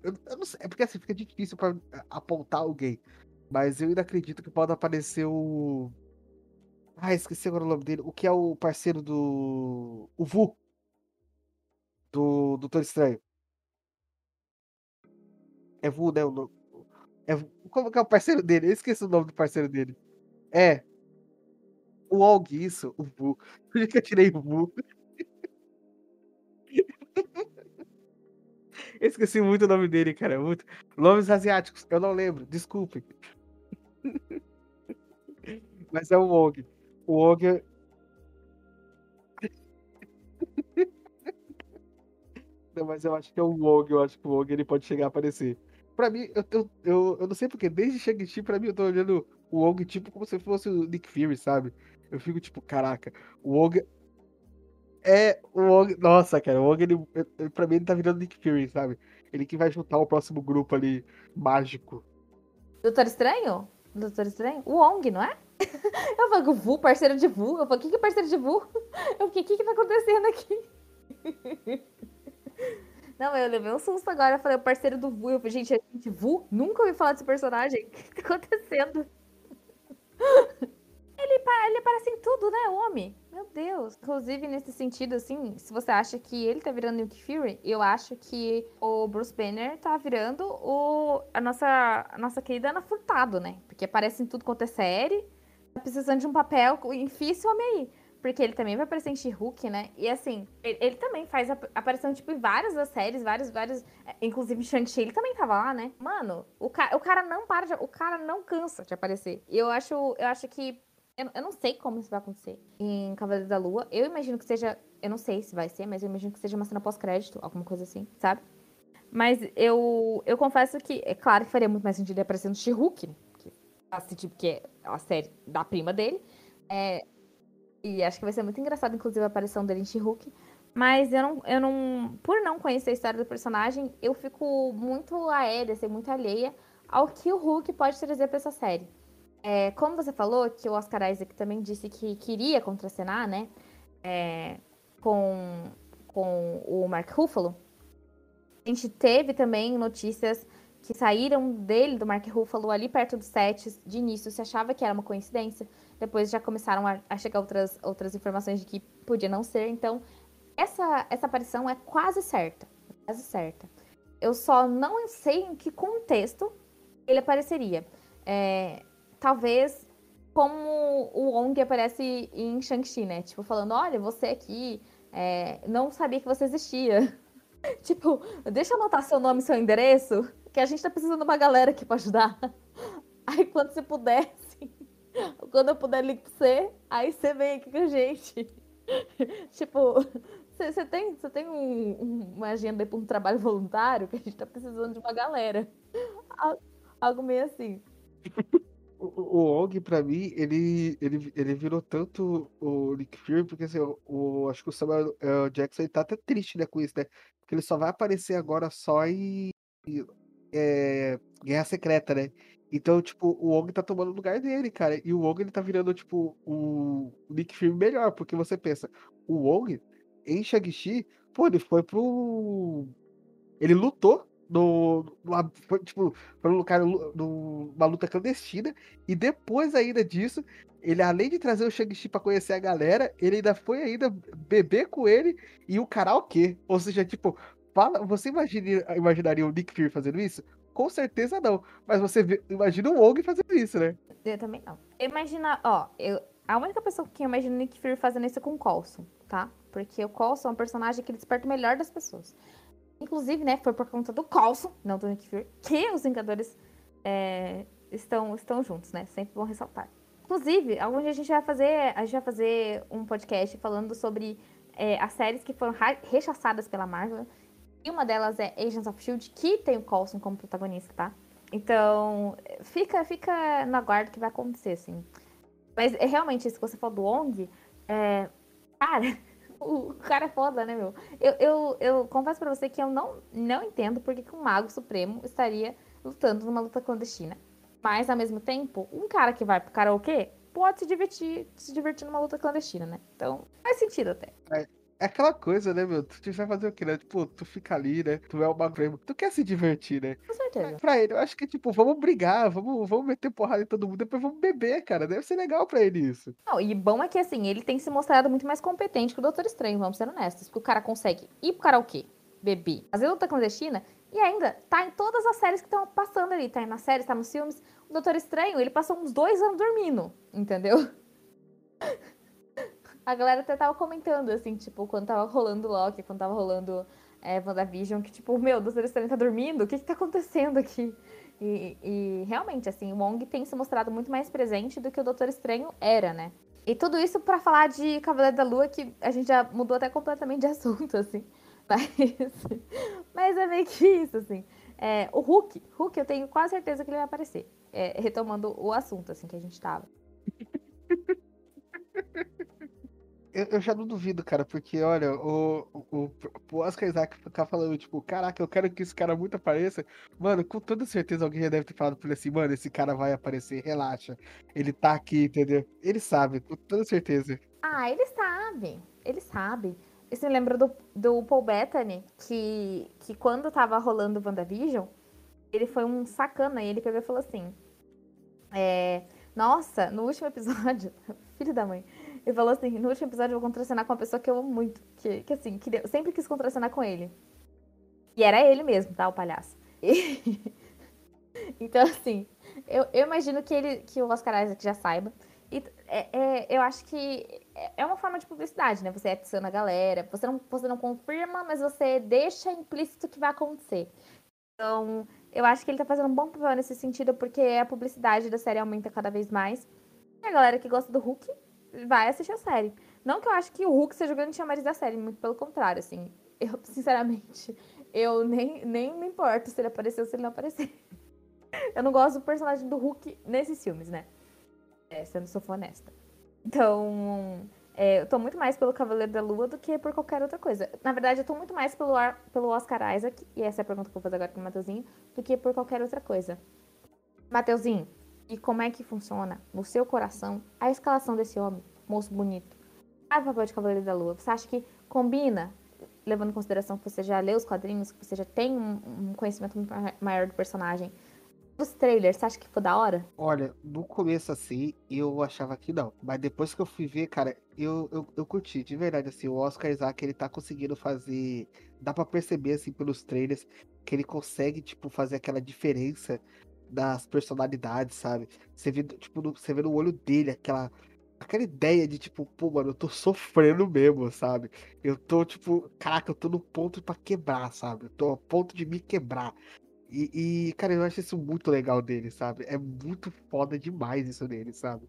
Eu, eu não sei, é porque assim fica difícil pra apontar alguém. Mas eu ainda acredito que pode aparecer o. Ah, esqueci agora o nome dele. O que é o parceiro do. O Vu. Do Doutor Estranho. É Vu, né? o nome? É, como que é o parceiro dele? Eu esqueci o nome do parceiro dele. É. O Og, isso, o Vu. Por que eu tirei o Vu? Esqueci muito o nome dele, cara. Muito. Nomes asiáticos, eu não lembro, desculpe. Mas é o Og. O Og. é- Não, mas eu acho que é o Og, eu acho que o Og ele pode chegar a aparecer. Pra mim, eu, eu, eu, eu não sei porque, desde Shang-Chi, pra mim, eu tô olhando o Og tipo como se fosse o Nick Fury, sabe? Eu fico tipo, caraca, o Og é o Og. Nossa, cara, o Og, ele, ele- pra mim, ele tá virando Nick Fury, sabe? Ele que vai juntar o próximo grupo ali mágico. Doutor Estranho? Doutor Estranho? O Wong, não é? Eu falei, o Vu, parceiro de Vu. Eu falei, o que que é parceiro de Vu? O que que tá acontecendo aqui? Não, eu levei um susto agora. Eu falei, o parceiro do Vu. Eu falei, gente, é gente, Vu? Nunca ouvi falar desse personagem. O que tá acontecendo? Ele, ele aparece em tudo, né, homem? Meu Deus. Inclusive, nesse sentido, assim, se você acha que ele tá virando Nick Fury, eu acho que o Bruce Banner tá virando o, a, nossa, a nossa querida Ana Furtado, né? Porque aparece em tudo quanto é série. Precisando de um papel, enfia esse homem aí. Porque ele também vai aparecer em She-Hulk, né? E assim, ele, ele também faz ap- aparição, tipo, em várias das séries, vários, vários. é, Inclusive, Shang-Chi, ele também tava lá, né? Mano, o, ca o cara não para de. O cara não cansa de aparecer. E eu acho, eu acho que. Eu, eu não sei como isso vai acontecer em Cavaleiro da Lua. Eu imagino que seja. Eu não sei se vai ser, mas eu imagino que seja uma cena pós-crédito, alguma coisa assim, sabe? Mas eu, eu confesso que, é claro que faria muito mais sentido ele aparecer no She-Hulk, sentido, porque é a série da prima dele. É, e acho que vai ser muito engraçado, inclusive, a aparição dele em She-Hulk. Mas eu não, eu não. Por não conhecer a história do personagem, eu fico muito aérea, assim, muito alheia ao que o Hulk pode trazer pra essa série. É, como você falou, que o Oscar Isaac também disse que queria contracenar, né? é, com, com o Mark Ruffalo. A gente teve também notícias que saíram dele, do Mark Ruffalo, ali perto dos sets. De início, se achava que era uma coincidência. Depois já começaram a, a chegar outras, outras informações de que podia não ser. Então, essa, essa aparição é quase certa. Quase certa. Eu só não sei em que contexto ele apareceria. É, talvez como o Wong aparece em Shang-Chi, né? Tipo, falando, olha, você aqui, é, não sabia que você existia. tipo, deixa eu anotar seu nome e seu endereço, que a gente tá precisando de uma galera aqui pra ajudar. Aí quando você puder, assim, quando eu puder ligar pra você, aí você vem aqui com a gente. tipo, você tem, você tem um- um- uma agenda pra um trabalho voluntário, que a gente tá precisando de uma galera. Al- Algo meio assim. O, o Og, pra mim, ele, ele, ele virou tanto o Nick Fury, porque assim, o, o- acho que o Samuel eh, Jackson ele tá até triste, né, com isso, né? Porque ele só vai aparecer agora só em, eh, Guerra Secreta, né? Então, tipo, o Og tá tomando o lugar dele, cara. E o Og, ele tá virando, tipo, o Nick Fury melhor, porque você pensa, o Og, em Shang-Chi, pô, ele foi pro... Ele lutou no, numa, foi, tipo, foi num cara numa luta clandestina. E depois ainda disso, ele, além de trazer o Shang-Chi pra conhecer a galera, ele ainda foi ainda beber com ele e o karaokê. Ou seja, tipo, fala, você imagine, imaginaria o Nick Fury fazendo isso? Com certeza não. Mas você vê, imagina o Wong fazendo isso, né? Eu também não. Imagina, ó, eu, a única pessoa que eu imagino o Nick Fury fazendo isso é com o Coulson, tá? Porque o Coulson é um personagem que ele desperta o melhor das pessoas. Inclusive, né, foi por conta do Coulson, não do Nick Fury, que os Vingadores é, estão, estão juntos, né? Sempre bom ressaltar. Inclusive, algum dia a gente vai fazer, a gente vai fazer um podcast falando sobre é, as séries que foram rechaçadas pela Marvel. E uma delas é Agents of Shield, que tem o Coulson como protagonista, tá? Então, fica, fica no aguardo que vai acontecer, assim. Mas é realmente isso que você falou do Ong, é, cara, o cara é foda, né, meu? Eu, eu, eu confesso pra você que eu não, não entendo porque que um mago supremo estaria lutando numa luta clandestina. Mas, ao mesmo tempo, um cara que vai pro karaokê pode se divertir, se divertir numa luta clandestina, né? Então, faz sentido até. É, é aquela coisa, né, meu? Tu vai fazer o quê, né? Tipo, tu fica ali, né? Tu é o mago Tu quer se divertir, né? Com certeza. Pra ele, eu acho que, tipo, vamos brigar, vamos, vamos meter porrada em todo mundo, depois vamos beber, cara. Deve ser legal pra ele isso. Não, e bom é que, assim, ele tem se mostrado muito mais competente que o Doutor Estranho, vamos ser honestos. Porque o cara consegue ir pro karaokê, beber, fazer luta clandestina e ainda tá em todas as séries que estão passando ali. Tá nas séries, tá nos filmes. O Doutor Estranho, ele passou uns dois anos dormindo, entendeu? A galera até tava comentando, assim, tipo, quando tava rolando Loki, quando tava rolando é, WandaVision, que tipo, meu, Doutor Estranho tá dormindo? O que que tá acontecendo aqui? E, e, realmente, assim, o Wong tem se mostrado muito mais presente do que o Doutor Estranho era, né? E tudo isso para falar de Cavaleiro da Lua, que a gente já mudou até completamente de assunto, assim. Mas, mas é meio que isso, assim. É, o Hulk, Hulk, eu tenho quase certeza que ele vai aparecer. É, retomando o assunto, assim, que a gente tava. Eu, eu, já não duvido, cara, porque, olha, o, o, o Oscar Isaac ficar falando, tipo, caraca, eu quero que esse cara muito apareça. Mano, com toda certeza alguém já deve ter falado pra ele assim, mano, esse cara vai aparecer, relaxa. Ele tá aqui, entendeu? Ele sabe, com toda certeza. Ah, ele sabe. Ele sabe. Você lembra do, do Paul Bettany, que, que quando tava rolando o WandaVision, ele foi um sacana e ele pegou e falou assim: é, Nossa, no último episódio, filho da mãe, ele falou assim: No último episódio eu vou contracenar com uma pessoa que eu amo muito, que, que assim, que sempre quis contracenar com ele. E era ele mesmo, tá? O palhaço. E... então, assim, eu, eu imagino que, ele, que o Oscar Isaac já saiba. E é, é, eu acho que é uma forma de publicidade, né? Você adiciona a galera, você não, você não confirma, mas você deixa implícito que vai acontecer. Então, eu acho que ele tá fazendo um bom papel nesse sentido, porque a publicidade da série aumenta cada vez mais. E a galera que gosta do Hulk vai assistir a série. Não que eu acho que o Hulk seja o grande chamariz da série, muito pelo contrário, assim. Eu, sinceramente, eu nem, nem me importo se ele apareceu ou se ele não aparecer. Eu não gosto do personagem do Hulk nesses filmes, né? É, sendo for honesta. Então, é, eu tô muito mais pelo Cavaleiro da Lua do que por qualquer outra coisa. Na verdade, eu tô muito mais pelo, pelo Oscar Isaac, e essa é a pergunta que eu vou fazer agora pro Mateuzinho, do que por qualquer outra coisa. Mateuzinho, e como é que funciona no seu coração a escalação desse homem, moço bonito? Ah, papel de Cavaleiro da Lua. Você acha que combina, levando em consideração que você já leu os quadrinhos, que você já tem um, um conhecimento maior do personagem? Os trailers, você acha que ficou da hora? Olha, no começo assim, eu achava que não. Mas depois que eu fui ver, cara, eu, eu, eu curti, de verdade, assim, o Oscar Isaac, ele tá conseguindo fazer. Dá para perceber, assim, pelos trailers, que ele consegue, tipo, fazer aquela diferença das personalidades, sabe? Você vê, tipo, no, você vê no olho dele aquela. Aquela ideia de tipo, pô, mano, eu tô sofrendo mesmo, sabe? Eu tô, tipo, caraca, eu tô no ponto para quebrar, sabe? Eu tô a ponto de me quebrar. E, e, cara, eu acho isso muito legal dele, sabe? É muito foda demais isso dele, sabe?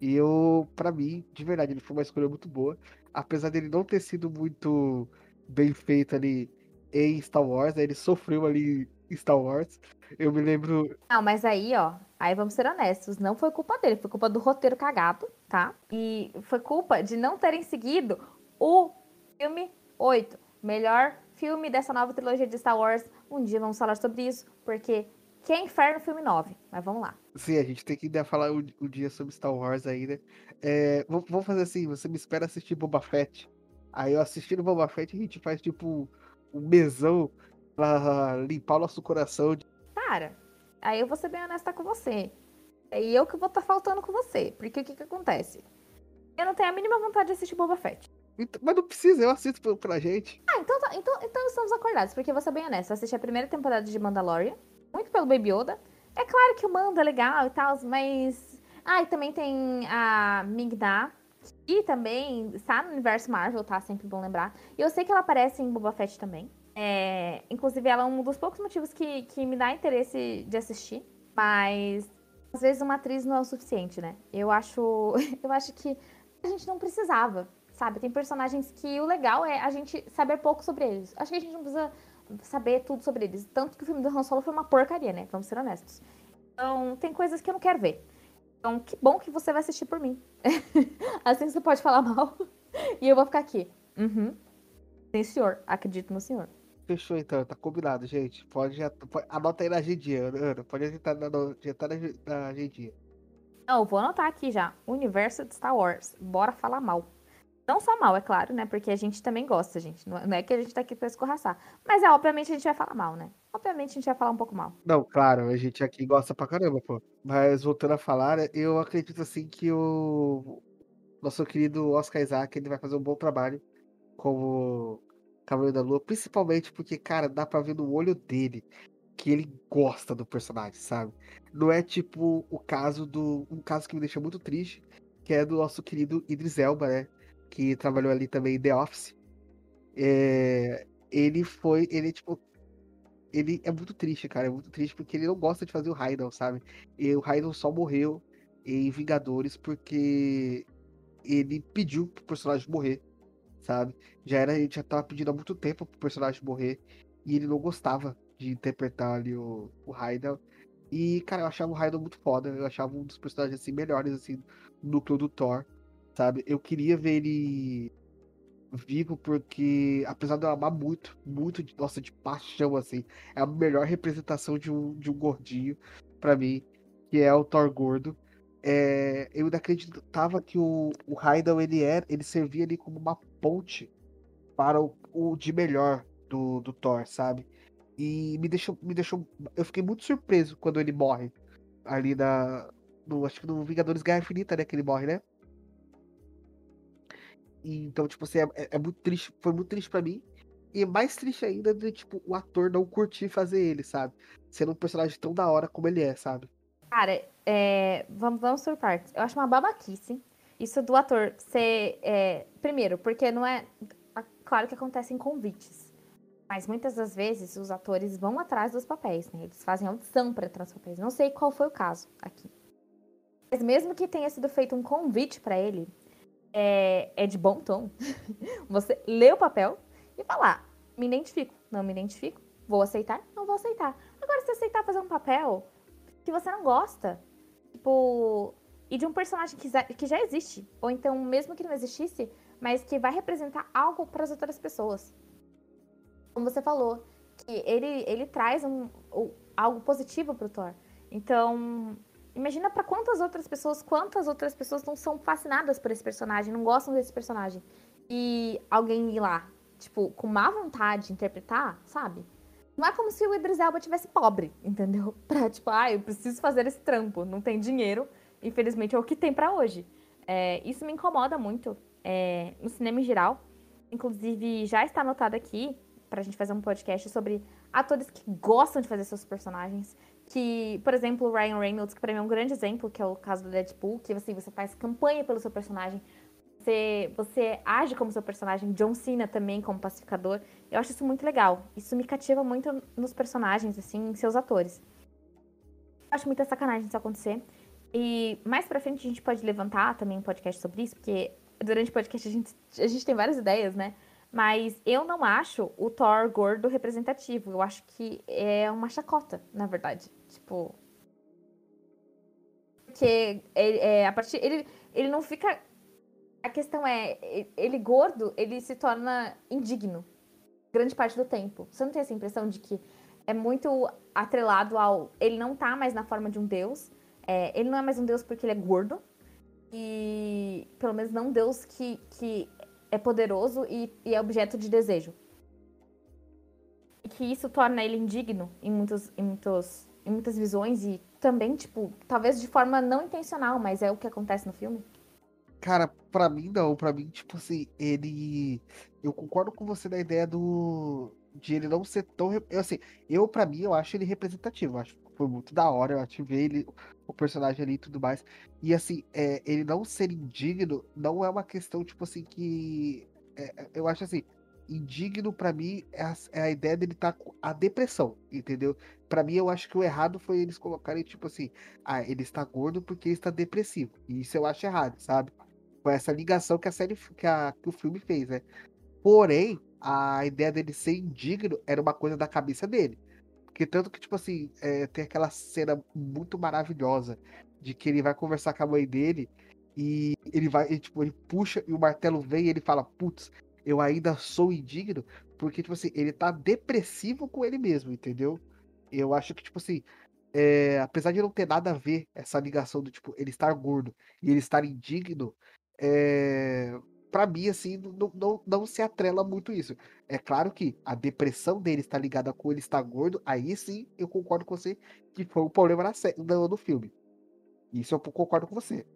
E eu, para mim, de verdade, ele foi uma escolha muito boa. Apesar dele não ter sido muito bem feito ali em Star Wars, né? ele sofreu ali Star Wars. Eu me lembro. Não, mas aí, ó, aí vamos ser honestos, não foi culpa dele, foi culpa do roteiro cagado, tá? E foi culpa de não terem seguido o filme 8, melhor filme dessa nova trilogia de Star Wars. Um dia vamos falar sobre isso, porque que é Inferno filme 9. Mas vamos lá. Sim, a gente tem que ainda falar o, o dia sobre Star Wars ainda. É, vamos fazer assim, você me espera assistir Boba Fett. Aí eu assistindo Boba Fett, a gente faz tipo um mesão Pra limpar o nosso coração. de- Cara, aí eu vou ser bem honesta com você. É eu que vou estar faltando com você. Porque o que que acontece? Eu não tenho a mínima vontade de assistir Boba Fett. Então- Mas não precisa, eu assisto pra- pra gente. Ah, então, tá- então, então estamos acordados, porque eu vou ser bem honesta. Eu assisti a primeira temporada de Mandalorian, muito pelo Baby Yoda. É claro que o Mando é legal e tal, mas. Ah, e também tem a Ming-Na, que também está no universo Marvel, tá? Sempre bom lembrar. E eu sei que ela aparece em Boba Fett também. É, inclusive, ela é um dos poucos motivos que, que me dá interesse de assistir. Mas às vezes uma atriz não é o suficiente, né? Eu acho, eu acho que a gente não precisava, sabe? Tem personagens que o legal é a gente saber pouco sobre eles. Acho que a gente não precisa saber tudo sobre eles. Tanto que o filme do Han Solo foi uma porcaria, né? Vamos ser honestos. Então, tem coisas que eu não quero ver. Então, que bom que você vai assistir por mim. assim você pode falar mal. e eu vou ficar aqui. Uhum. Sim, senhor. Acredito no senhor. Fechou então, tá combinado, gente. Pode já. pode- anota aí na agendinha, Ana. Pode adiantar na, na, na agendinha. Não, vou anotar aqui já. Universo de Star Wars. Bora falar mal. Não só mal, é claro, né? Porque a gente também gosta, gente. Não é não é que a gente tá aqui pra escorraçar. Mas é, obviamente a gente vai falar mal, né? Obviamente a gente vai falar um pouco mal. Não, claro, a gente aqui gosta pra caramba, pô. Mas voltando a falar, eu acredito assim que o nosso querido Oscar Isaac ele vai fazer um bom trabalho como Cavaleiro da Lua, principalmente porque, cara, dá pra ver no olho dele que ele gosta do personagem, sabe? Não é tipo o caso do. Um caso que me deixa muito triste, que é do nosso querido Idris Elba, né? Que trabalhou ali também em The Office. É, ele foi. Ele, tipo. Ele é muito triste, cara. É muito triste porque ele não gosta de fazer o Raiden, sabe? E o Raiden só morreu em Vingadores porque ele pediu pro personagem morrer, sabe? Já era, ele já tava pedindo há muito tempo pro personagem morrer e ele não gostava de interpretar ali o, o Raiden. E, cara, eu achava o Raiden muito foda. Eu achava um dos personagens assim melhores assim do núcleo do Thor, sabe? Eu queria ver ele vivo porque, apesar de eu amar muito, muito, de, nossa, de paixão, assim, é a melhor representação de um, de um gordinho pra mim, que é o Thor gordo. É, eu ainda acreditava que o, o Raiden, ele era, ele servia ali como uma ponte para o, o de melhor do, do Thor, sabe? E me deixou, me deixou, eu fiquei muito surpreso quando ele morre ali na, no, acho que no Vingadores Guerra Infinita, né, que ele morre, né? E, então, tipo assim, é, é- é muito triste, foi muito triste pra mim. E mais triste ainda de, tipo, o ator não curtir fazer ele, sabe? Sendo um personagem tão da hora como ele é, sabe? Cara, é, vamos, vamos por partes. Eu acho uma babaquice isso do ator ser. é, primeiro, porque não é. Claro que acontecem convites. Mas muitas das vezes os atores vão atrás dos papéis, né? Eles fazem audição para entrar nos papéis. Não sei qual foi o caso aqui. Mas mesmo que tenha sido feito um convite para ele, é, é de bom tom. Você lê o papel e falar: me identifico, não me identifico, vou aceitar, não vou aceitar. Agora, se aceitar fazer um papel que você não gosta, tipo, e de um personagem que já, existe, ou então mesmo que não existisse, mas que vai representar algo para as outras pessoas. Como você falou, que ele, ele traz um, o- algo positivo pro Thor. Então, imagina para quantas outras pessoas, quantas outras pessoas não são fascinadas por esse personagem, não gostam desse personagem. E alguém ir lá, tipo, com má vontade de interpretar, sabe? Não é como se o Idris Elba tivesse pobre, entendeu? Pra, tipo, ah, eu preciso fazer esse trampo, não tem dinheiro. Infelizmente é o que tem pra hoje. É, isso me incomoda muito é, no cinema em geral. Inclusive, já está anotado aqui pra gente fazer um podcast sobre atores que gostam de fazer seus personagens. Que, por exemplo, o Ryan Reynolds, que pra mim é um grande exemplo, que é o caso do Deadpool, que assim, você faz campanha pelo seu personagem, você, você age como seu personagem, John Cena também como pacificador. Eu acho isso muito legal. Isso me cativa muito nos personagens, assim, em seus atores. Eu acho muita sacanagem isso acontecer. E mais pra frente a gente pode levantar também um podcast sobre isso, porque durante o podcast a gente, a gente tem várias ideias, né? Mas eu não acho o Thor gordo representativo. Eu acho que é uma chacota, na verdade. Tipo. Porque ele, é, a partir, ele, ele não fica. A questão é, ele gordo, ele se torna indigno grande parte do tempo. Você não tem essa impressão de que é muito atrelado ao. Ele não tá mais na forma de um deus. É, ele não é mais um deus porque ele é gordo. E pelo menos não um deus que, que é poderoso e, e é objeto de desejo. E que isso torna ele indigno em, muitos, em, muitos, em muitas visões e também, tipo, talvez de forma não intencional, mas é o que acontece no filme? Cara, pra mim não. Pra mim, tipo assim, ele. Eu concordo com você na ideia do. De ele não ser tão. Eu, assim, eu, pra mim, eu acho ele representativo. Eu acho que foi muito da hora. Eu ver ele, o personagem ali e tudo mais. E assim, é, ele não ser indigno não é uma questão, tipo assim, que. É, eu acho assim, indigno para mim é a, é a, ideia dele estar tá com a depressão, entendeu? Para mim eu acho que o errado foi eles colocarem tipo assim, ah, ele está gordo porque está depressivo. E isso eu acho errado, sabe? Foi essa ligação que a série que, a, que o filme fez, né? Porém, a ideia dele ser indigno era uma coisa da cabeça dele. Porque tanto que, tipo assim, é, tem aquela cena muito maravilhosa de que ele vai conversar com a mãe dele e ele vai, tipo, ele puxa e o martelo vem e ele fala, putz, eu ainda sou indigno, porque, tipo assim, ele tá depressivo com ele mesmo, entendeu? Eu acho que, tipo assim, é, apesar de não ter nada a ver essa ligação do, tipo, ele estar gordo e ele estar indigno, é, para mim, assim, não, não, não se atrela muito isso. É claro que a depressão dele está ligada com ele estar gordo, aí sim eu concordo com você que foi o problema no, no filme. Isso eu concordo com você.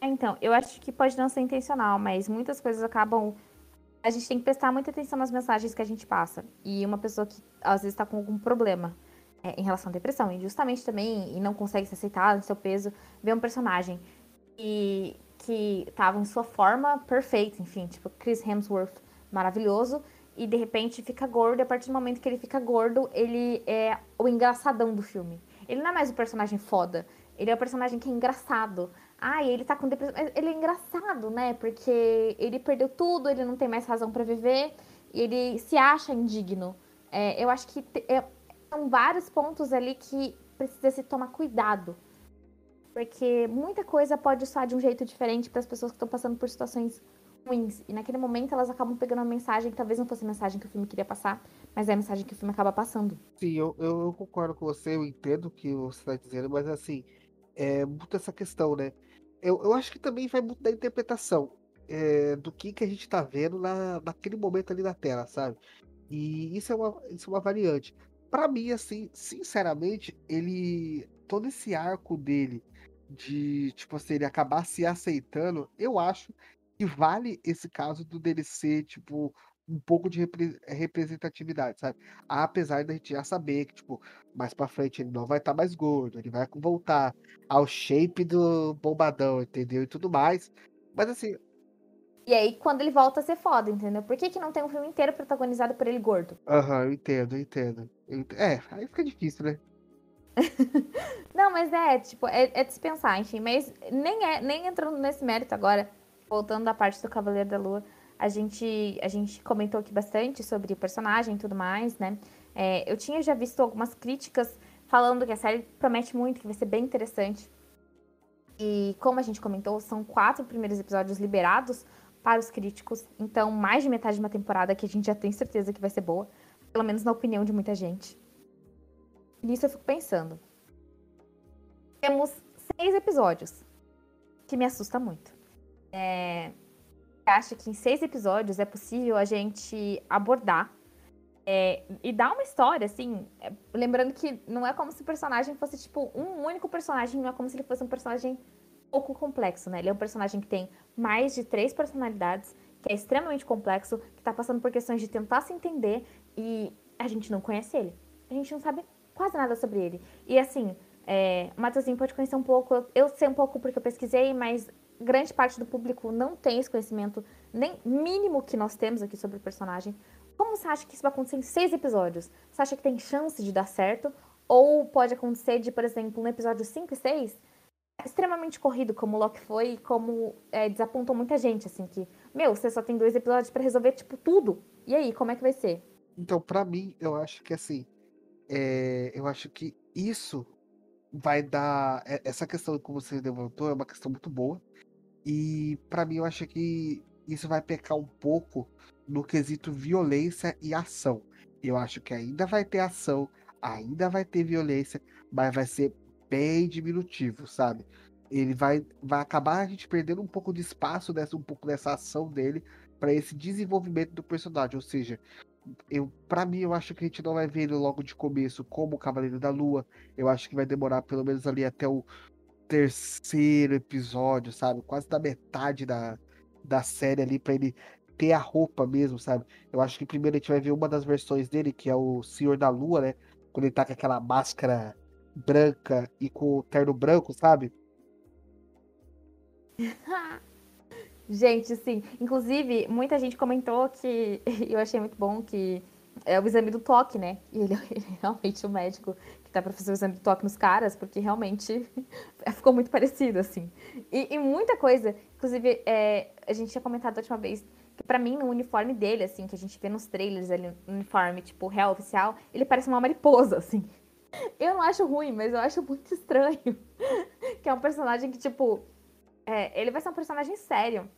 É, então, eu acho que pode não ser intencional, mas muitas coisas acabam. A gente tem que prestar muita atenção nas mensagens que a gente passa. E uma pessoa que às vezes está com algum problema é, em relação à depressão, e justamente também, e não consegue se aceitar no seu peso, vê um personagem e, que estava em sua forma perfeita, enfim, tipo Chris Hemsworth, maravilhoso, e de repente fica gordo, e a partir do momento que ele fica gordo, ele é o engraçadão do filme. Ele não é mais o personagem foda, ele é o personagem que é engraçado. Ai, ele tá com depressão. Ele é engraçado, né? Porque ele perdeu tudo, ele não tem mais razão para viver e ele se acha indigno. É, eu acho que é, são vários pontos ali que precisa se tomar cuidado. Porque muita coisa pode soar de um jeito diferente para as pessoas que estão passando por situações ruins. E naquele momento elas acabam pegando uma mensagem que talvez não fosse a mensagem que o filme queria passar, mas é a mensagem que o filme acaba passando. Sim, eu, eu, concordo com você, eu entendo o que você está dizendo, mas assim, é muito essa questão, né? eu, eu acho que também vai muito da interpretação é, do que, que a gente tá vendo na, naquele momento ali na tela, sabe? E isso é uma, isso é uma variante. Para mim, assim, sinceramente, ele. Todo esse arco dele de, tipo assim, ele acabar se aceitando, eu acho que vale esse caso do dele ser, tipo, um pouco de repre representatividade, sabe? Apesar da gente já saber que, tipo, mais pra frente ele não vai estar tá mais gordo, ele vai voltar ao shape do bombadão, entendeu? E tudo mais. Mas assim. E aí, quando ele volta a ser foda, entendeu? Por que, que não tem um filme inteiro protagonizado por ele gordo? Aham, uhum, eu entendo, eu entendo. Eu. É, aí fica difícil, né? não, mas é, tipo, é, é dispensar, enfim. Mas nem, é, nem entrando nesse mérito agora, voltando à parte do Cavaleiro da Lua a gente, a gente comentou aqui bastante sobre o personagem e tudo mais, né? É, eu tinha já visto algumas críticas falando que a série promete muito, que vai ser bem interessante. E como a gente comentou, são quatro primeiros episódios liberados para os críticos. Então, mais de metade de uma temporada que a gente já tem certeza que vai ser boa. Pelo menos na opinião de muita gente. Nisso eu fico pensando. Temos seis episódios, que me assusta muito. É, que em seis episódios é possível a gente abordar é, e dar uma história, assim, é, lembrando que não é como se o personagem fosse, tipo, um único personagem, não é como se ele fosse um personagem pouco complexo, né? Ele é um personagem que tem mais de três personalidades, que é extremamente complexo, que tá passando por questões de tentar se entender e a gente não conhece ele. A gente não sabe quase nada sobre ele. E assim, é, o Matheusinho pode conhecer um pouco, eu sei um pouco porque eu pesquisei, mas grande parte do público não tem esse conhecimento nem mínimo que nós temos aqui sobre o personagem. Como você acha que isso vai acontecer em seis episódios? Você acha que tem chance de dar certo? Ou pode acontecer de, por exemplo, no episódio 5 e 6, extremamente corrido, como Loki foi, e como é, desapontou muita gente, assim, que, meu, você só tem dois episódios para resolver, tipo, tudo. E aí, como é que vai ser? Então, para mim, eu acho que, assim, é, eu acho que isso vai dar. Essa questão que você levantou é uma questão muito boa. E para mim eu acho que isso vai pecar um pouco no quesito violência e ação. Eu acho que ainda vai ter ação, ainda vai ter violência, mas vai ser bem diminutivo, sabe? Ele vai, vai acabar a gente perdendo um pouco de espaço dessa, um pouco dessa ação dele para esse desenvolvimento do personagem. Ou seja, eu para mim eu acho que a gente não vai ver ele logo de começo como o Cavaleiro da Lua. Eu acho que vai demorar pelo menos ali até o terceiro episódio, sabe? Quase da metade da, da série ali para ele ter a roupa mesmo, sabe? Eu acho que primeiro a gente vai ver uma das versões dele, que é o Senhor da Lua, né? Quando ele tá com aquela máscara branca e com o terno branco, sabe? gente, sim. Inclusive, muita gente comentou que eu achei muito bom que é o exame do toque, né? E ele, ele é realmente o médico que tá pra fazer o exame do toque nos caras, porque realmente ficou muito parecido, assim. E, e muita coisa, inclusive, é, a gente tinha comentado a última vez que pra mim, no uniforme dele, assim, que a gente vê nos trailers ali, no uniforme, tipo, real oficial, ele parece uma mariposa, assim. Eu não acho ruim, mas eu acho muito estranho. que é um personagem que, tipo, é, ele vai ser um personagem sério.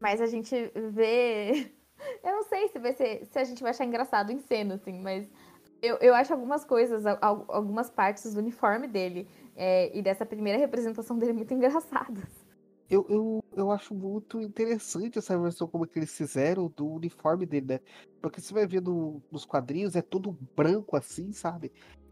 Mas a gente vê. Eu não sei se vai ser, se a gente vai achar engraçado em cena, assim, mas eu, eu acho algumas coisas, algumas partes do uniforme dele é, e dessa primeira representação dele muito engraçadas. Eu, eu, eu acho muito interessante essa versão como que eles fizeram do uniforme dele, né? Porque você vai ver no, nos quadrinhos, é todo branco assim, sabe?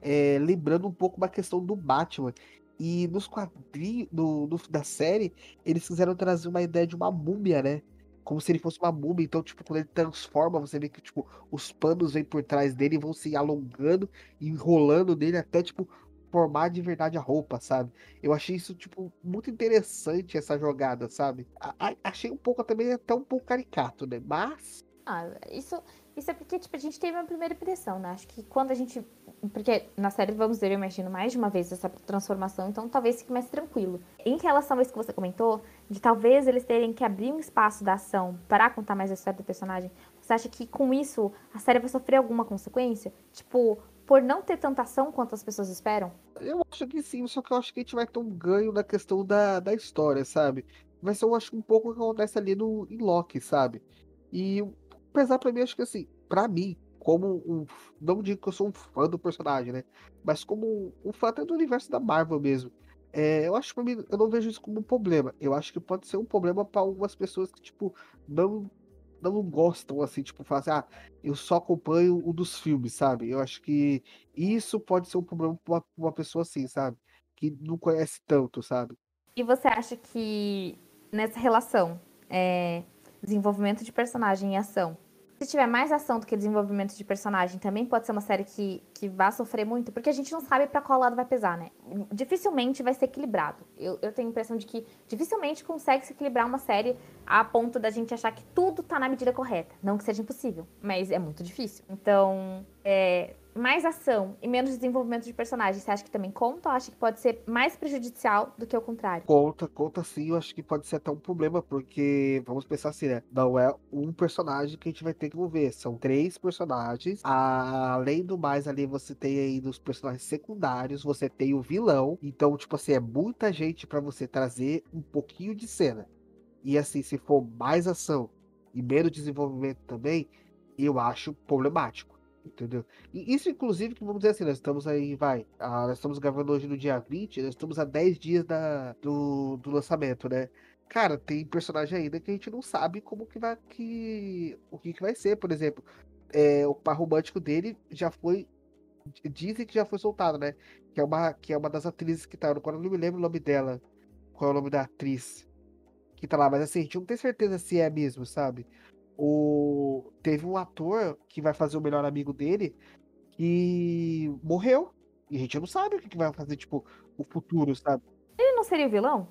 É, lembrando um pouco uma questão do Batman. E nos quadrinhos do, do, da série, eles quiseram trazer uma ideia de uma múmia, né? Como se ele fosse uma múmia. Então, tipo, quando ele transforma, você vê que, tipo, os panos vêm por trás dele e vão se alongando, enrolando nele até, tipo, formar de verdade a roupa, sabe? Eu achei isso, tipo, muito interessante essa jogada, sabe? A, a, achei um pouco também até um pouco caricato, né? Mas. Ah, isso, isso é porque, tipo, a gente teve uma primeira impressão, né? Acho que quando a gente porque na série vamos ver, eu imagino, mais de uma vez essa transformação, então talvez fique mais tranquilo. Em relação a isso que você comentou, de talvez eles terem que abrir um espaço da ação para contar mais a história do personagem, você acha que com isso a série vai sofrer alguma consequência? Tipo, por não ter tanta ação quanto as pessoas esperam? Eu acho que sim, só que eu acho que a gente vai ter um ganho na questão da, da história, sabe? Ser, eu acho, um pouco o que acontece ali no, em Loki, sabe? E apesar pra mim, acho que assim, pra mim, como um. Não digo que eu sou um fã do personagem, né? Mas como um fã até do universo da Marvel mesmo. É, eu acho que mim, eu não vejo isso como um problema. Eu acho que pode ser um problema para algumas pessoas que, tipo, não, não gostam, assim, tipo, falam assim, ah, eu só acompanho o dos filmes, sabe? Eu acho que isso pode ser um problema pra uma, uma pessoa assim, sabe? Que não conhece tanto, sabe? E você acha que nessa relação, é, desenvolvimento de personagem e ação, se tiver mais ação do que desenvolvimento de personagem, também pode ser uma série que, que vá sofrer muito, porque a gente não sabe para qual lado vai pesar, né? Dificilmente vai ser equilibrado. Eu, eu tenho a impressão de que dificilmente consegue se equilibrar uma série a ponto da gente achar que tudo tá na medida correta. Não que seja impossível, mas é muito difícil. Então, é, mais ação e menos desenvolvimento de personagem, você acha que também conta ou acha que pode ser mais prejudicial do que o contrário? Conta, conta sim, eu acho que pode ser até um problema, porque vamos pensar assim, né? Não é um personagem que a gente vai ter que envolver, são três personagens. Além do mais, ali você tem aí dos personagens secundários, você tem o vilão. Então, tipo assim, é muita gente para você trazer um pouquinho de cena. E assim, se for mais ação e menos desenvolvimento também, eu acho problemático entendeu? E isso, inclusive, que vamos dizer assim, nós estamos aí, vai, ah, nós estamos gravando hoje no dia 20, nós estamos a 10 dias da, do, do lançamento, né? Cara, tem personagem ainda que a gente não sabe como que vai, que, o que, que vai ser, por exemplo, é, o par romântico dele já foi, dizem que já foi soltado, né? Que é uma, que é uma das atrizes que tá, agora eu não me lembro o nome dela, qual é o nome da atriz que tá lá, mas assim, a gente não tem certeza se é mesmo, sabe? O... Teve um ator que vai fazer o melhor amigo dele que morreu. E a gente não sabe o que vai fazer, tipo, o futuro, sabe? Ele não seria o vilão?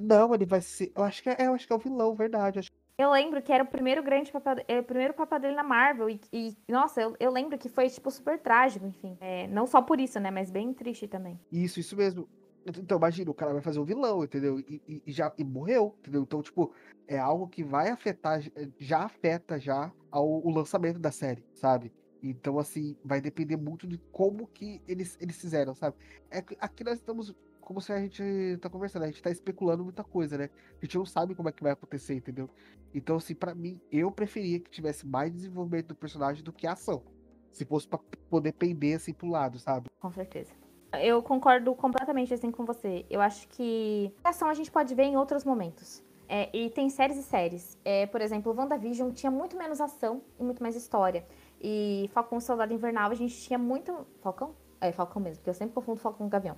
Não, ele vai ser. Eu acho que é, eu acho que é o vilão, verdade. Acho... Eu lembro que era o primeiro grande papel, é, o primeiro papel dele na Marvel. E, e nossa, eu, eu, lembro que foi, tipo, super trágico, enfim. É, não só por isso, né? Mas bem triste também. Isso, isso mesmo. Então, imagina, o cara vai fazer um vilão, entendeu? E, e, já e morreu, entendeu? Então, tipo, é algo que vai afetar, eh, já afeta já ao, o lançamento da série, sabe? Então, assim, vai depender muito de como que eles, eles fizeram, sabe? É, aqui nós estamos, como se a gente tá conversando, a gente tá especulando muita coisa, né? A gente não sabe como é que vai acontecer, entendeu? Então, assim, para mim, eu preferia que tivesse mais desenvolvimento do personagem do que ação. Se fosse pra poder pender, assim, pro lado, sabe? Com certeza. Eu concordo completamente assim com você. Eu acho que a ação a gente pode ver em outros momentos. É, e tem séries e séries. É, por exemplo, WandaVision tinha muito menos ação e muito mais história. E Falcão Soldado Invernal a gente tinha muito. Falcão? É, Falcão mesmo, porque eu sempre confundo Falcão com Gavião.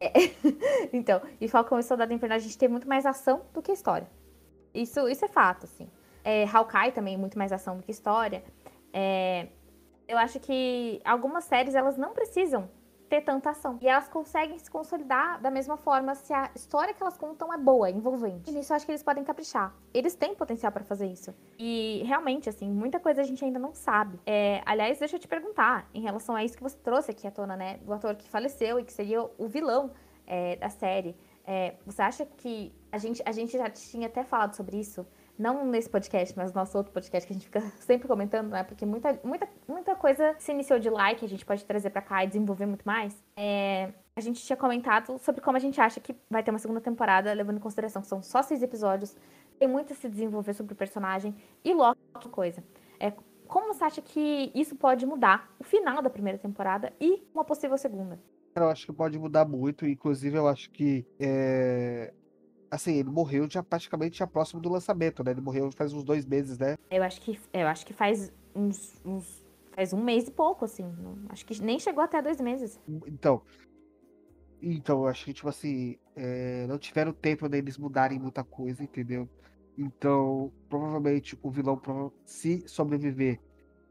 É. então, e Falcão e Soldado Invernal a gente tem muito mais ação do que história. Isso, isso é fato, assim. É, Hawkeye também, muito mais ação do que história. É, eu acho que algumas séries, elas não precisam ter tanta ação. E elas conseguem se consolidar da mesma forma se a história que elas contam é boa, é envolvente. E nisso eu acho que eles podem caprichar. Eles têm potencial para fazer isso. E realmente, assim, muita coisa a gente ainda não sabe. É, aliás, deixa eu te perguntar, em relação a isso que você trouxe aqui à tona, né? Do ator que faleceu e que seria o vilão é, da série. É, você acha que a gente, a gente já tinha até falado sobre isso? Não nesse podcast, mas no nosso outro podcast que a gente fica sempre comentando, né? Porque muita, muita, muita coisa se iniciou de que a gente pode trazer para cá e desenvolver muito mais. É, a gente tinha comentado sobre como a gente acha que vai ter uma segunda temporada, levando em consideração que são só seis episódios, tem muito a se desenvolver sobre o personagem e logo coisa. É, como você acha que isso pode mudar o final da primeira temporada e uma possível segunda? Eu acho que pode mudar muito, inclusive eu acho que é, assim, ele morreu já praticamente já próximo do lançamento, né? Ele morreu faz uns dois meses, né? Eu acho que, eu acho que faz uns, uns faz um mês e pouco, assim. Não, acho que nem chegou até dois meses. Então, então, eu acho que, tipo assim, é, não tiveram tempo deles mudarem muita coisa, entendeu? Então, provavelmente o vilão, se sobreviver,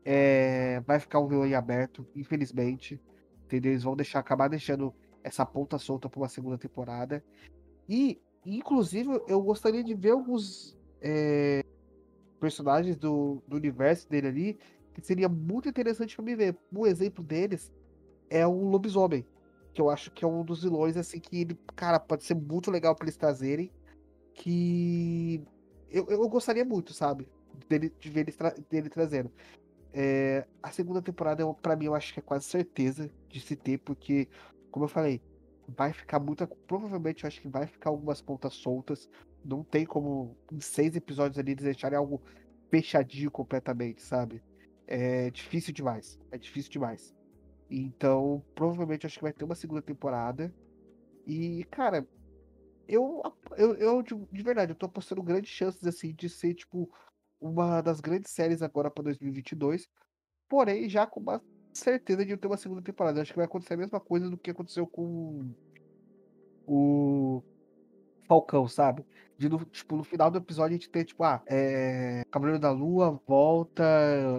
é, vai ficar um vilão em aberto, infelizmente. Entendeu? Eles vão deixar, acabar deixando essa ponta solta para uma segunda temporada. E Inclusive, eu gostaria de ver alguns é, personagens do, do universo dele ali que seria muito interessante para mim ver. Um exemplo deles é o lobisomem, que eu acho que é um dos vilões assim que ele, cara, pode ser muito legal para eles trazerem, que eu, eu gostaria muito, sabe, dele, de ver ele, tra dele trazendo. É, a segunda temporada, para mim, eu acho que é quase certeza de se ter, porque, como eu falei, vai ficar muita. Provavelmente eu acho que vai ficar algumas pontas soltas. Não tem como em seis episódios ali eles deixarem algo fechadinho completamente, sabe? É difícil demais. É difícil demais. Então, provavelmente acho que vai ter uma segunda temporada. E, cara, eu, eu, eu de verdade, eu tô apostando grandes chances, assim, de ser, tipo, uma das grandes séries agora pra 2022. Porém, já com uma certeza de ter uma segunda temporada. Acho que vai acontecer a mesma coisa do que aconteceu com o Falcão, sabe? De no, tipo, no final do episódio a gente ter, tipo, ah, é... Cavaleiro da Lua volta,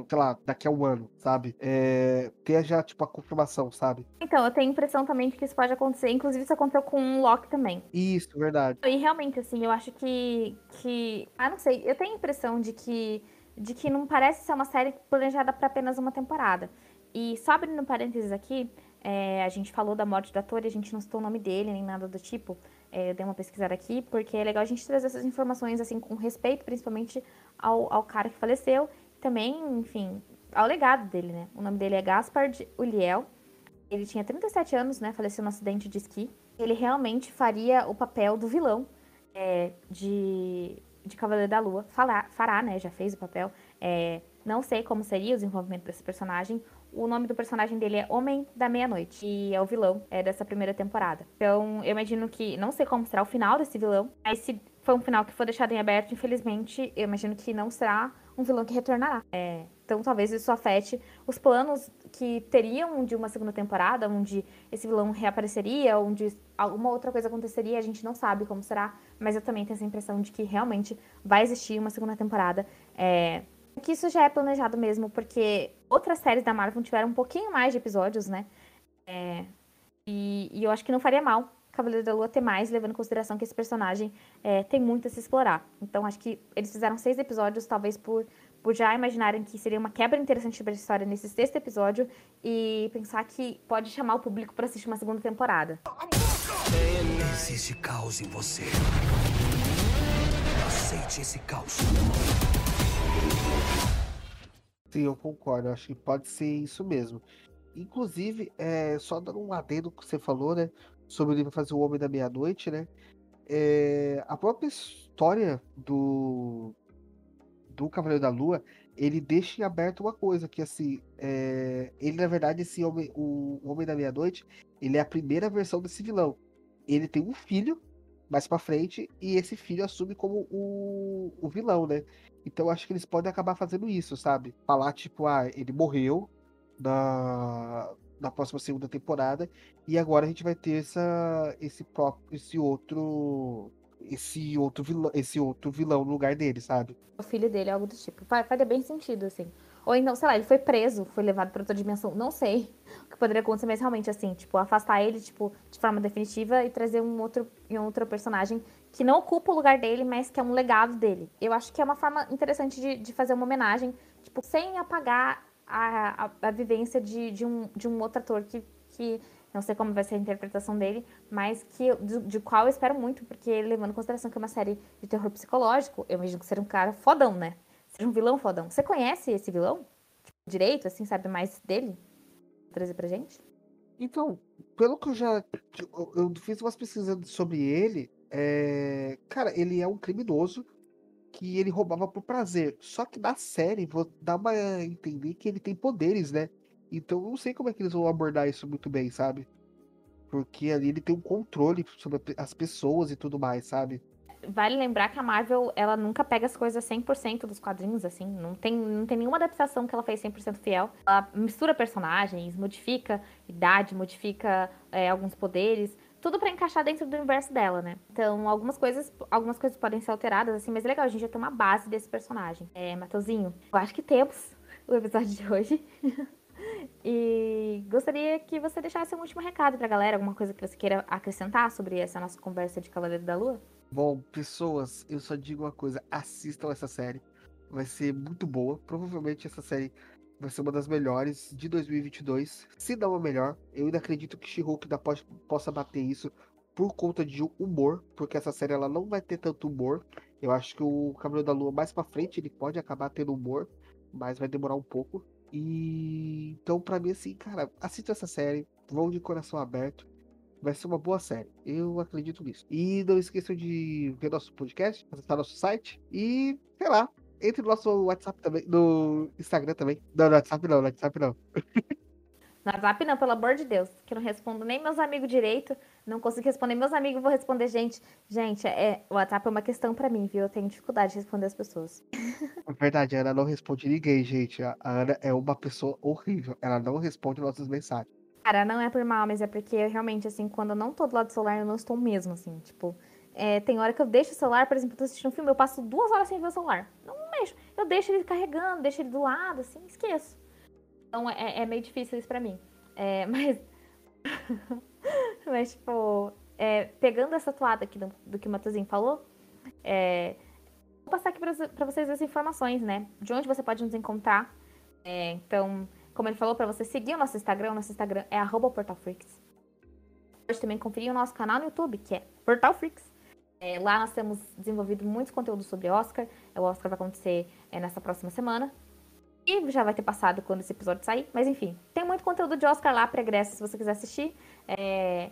sei lá, daqui a um ano, sabe? É... Ter já, tipo, a confirmação, sabe? Então, eu tenho a impressão também de que isso pode acontecer. Inclusive, isso aconteceu com o Loki também. Isso, verdade. E realmente, assim, eu acho que. que... Ah, não sei. Eu tenho a impressão de que. De que não parece ser uma série planejada para apenas uma temporada. E só abrindo parênteses aqui, é, a gente falou da morte do ator e a gente não citou o nome dele nem nada do tipo. É, eu dei uma pesquisada aqui, porque é legal a gente trazer essas informações assim com respeito, principalmente ao, ao cara que faleceu. Também, enfim, ao legado dele, né? O nome dele é Gaspard Uliel. Ele tinha 37 anos, né? Faleceu no acidente de esqui. Ele realmente faria o papel do vilão é, de, de Cavaleiro da Lua. Fará, fará, né? Já fez o papel. É, não sei como seria o desenvolvimento desse personagem. O nome do personagem dele é Homem da Meia-Noite, e é o vilão é dessa primeira temporada. Então, eu imagino que. Não sei como será o final desse vilão, mas se foi um final que foi deixado em aberto, infelizmente, eu imagino que não será um vilão que retornará. É, então, talvez isso afete os planos que teriam de uma segunda temporada, onde esse vilão reapareceria, onde alguma outra coisa aconteceria, a gente não sabe como será, mas eu também tenho essa impressão de que realmente vai existir uma segunda temporada. É, que isso já é planejado mesmo, porque outras séries da Marvel tiveram um pouquinho mais de episódios, né? É, e, e, eu acho que não faria mal Cavaleiro da Lua ter mais, levando em consideração que esse personagem é, tem muito a se explorar. Então acho que eles fizeram seis episódios, talvez por, por já imaginarem que seria uma quebra interessante da história nesse sexto episódio e pensar que pode chamar o público para assistir uma segunda temporada. Existe caos em você. Aceite esse caos. Sim, eu concordo. Eu acho que pode ser isso mesmo. Inclusive, é, só dando um adendo que você falou, né? Sobre ele fazer o Homem da Meia-Noite, né? É, a própria história do, do Cavaleiro da Lua, ele deixa em aberto uma coisa, que assim, é, ele na verdade, esse homem, o Homem da Meia-Noite, ele é a primeira versão desse vilão. Ele tem um filho, mais pra frente, e esse filho assume como o, o vilão, né? Então acho que eles podem acabar fazendo isso, sabe? Falar, tipo, ah, ele morreu na, na próxima segunda temporada, e agora a gente vai ter essa, esse próprio, esse outro. Esse outro vilão, esse outro vilão no lugar dele, sabe? O filho dele, algo do tipo. Fa- Faria bem sentido, assim. Ou então, sei lá, ele foi preso, foi levado pra outra dimensão. Não sei o que poderia acontecer, mas realmente, assim, tipo, afastar ele, tipo, de forma definitiva e trazer um outro, um outro personagem que não ocupa o lugar dele, mas que é um legado dele. Eu acho que é uma forma interessante de, de fazer uma homenagem, tipo, sem apagar a, a, a vivência de, de, um, de um outro ator que, que não sei como vai ser a interpretação dele, mas que de, de qual eu espero muito, porque levando em consideração que é uma série de terror psicológico, eu imagino que seja um cara fodão, né? Seja um vilão fodão. Você conhece esse vilão? Tipo, direito, assim, sabe mais dele? Trazer pra gente? Então, pelo que eu já. Eu, eu fiz umas pesquisas sobre ele. é, Cara, ele é um criminoso que ele roubava por prazer. Só que na série vou dar uma a entender que ele tem poderes, né? Então eu não sei como é que eles vão abordar isso muito bem, sabe? Porque ali ele tem um controle sobre as pessoas e tudo mais, sabe? Vale lembrar que a Marvel, ela nunca pega as coisas 100% dos quadrinhos, assim. Não tem, não tem nenhuma adaptação que ela fez 100% fiel. Ela mistura personagens, modifica idade, modifica é, alguns poderes. Tudo pra encaixar dentro do universo dela, né? Então, algumas coisas, algumas coisas podem ser alteradas, assim. Mas é legal, a gente já tem uma base desse personagem. É, Matheusinho, eu acho que temos o episódio de hoje. E gostaria que você deixasse um último recado pra galera, alguma coisa que você queira acrescentar sobre essa nossa conversa de Cavaleiro da Lua. Bom, pessoas, eu só digo uma coisa: assistam essa série. Vai ser muito boa. Provavelmente essa série vai ser uma das melhores de 2022. Se não a melhor, eu ainda acredito que She-Hulk possa bater isso por conta de humor, porque essa série ela não vai ter tanto humor. Eu acho que o Cavaleiro da Lua mais pra frente ele pode acabar tendo humor, mas vai demorar um pouco. E então pra mim assim, cara, assista essa série, vão de coração aberto. Vai ser uma boa série. Eu acredito nisso. E não esqueçam de ver nosso podcast, acessar nosso site e, sei lá, entre no nosso WhatsApp também, no Instagram também. Não, no WhatsApp não, no WhatsApp não. No WhatsApp não, pelo amor de Deus, que eu não respondo nem meus amigos direito, não consigo responder meus amigos, vou responder gente. Gente, é, o WhatsApp é uma questão pra mim, viu? Eu tenho dificuldade de responder as pessoas. Na verdade, a Ana não responde ninguém, gente. A Ana é uma pessoa horrível. Ela não responde nossas mensagens. Cara, não é por mal, mas é porque realmente, assim, quando eu não tô do lado do celular, eu não estou mesmo, assim, tipo... é, tem hora que eu deixo o celular, por exemplo, eu tô assistindo um filme, eu passo duas horas sem ver o celular. Não mexo. Eu deixo ele carregando, deixo ele do lado, assim, esqueço. Então é, é meio difícil isso pra mim. É, mas... mas, tipo, é, pegando essa toada aqui do, do que o Matosinho falou, é, vou passar aqui pra, pra vocês as informações, né? De onde você pode nos encontrar. É, então, como ele falou, pra você seguir o nosso Instagram, o nosso Instagram é portalfreaks. Pode também conferir o nosso canal no YouTube, que é Portal Freaks. É, lá nós temos desenvolvido muitos conteúdos sobre Oscar. O Oscar vai acontecer é, nessa próxima semana. E já vai ter passado quando esse episódio sair. Mas enfim, tem muito conteúdo de Oscar lá, pregresso, se você quiser assistir. É,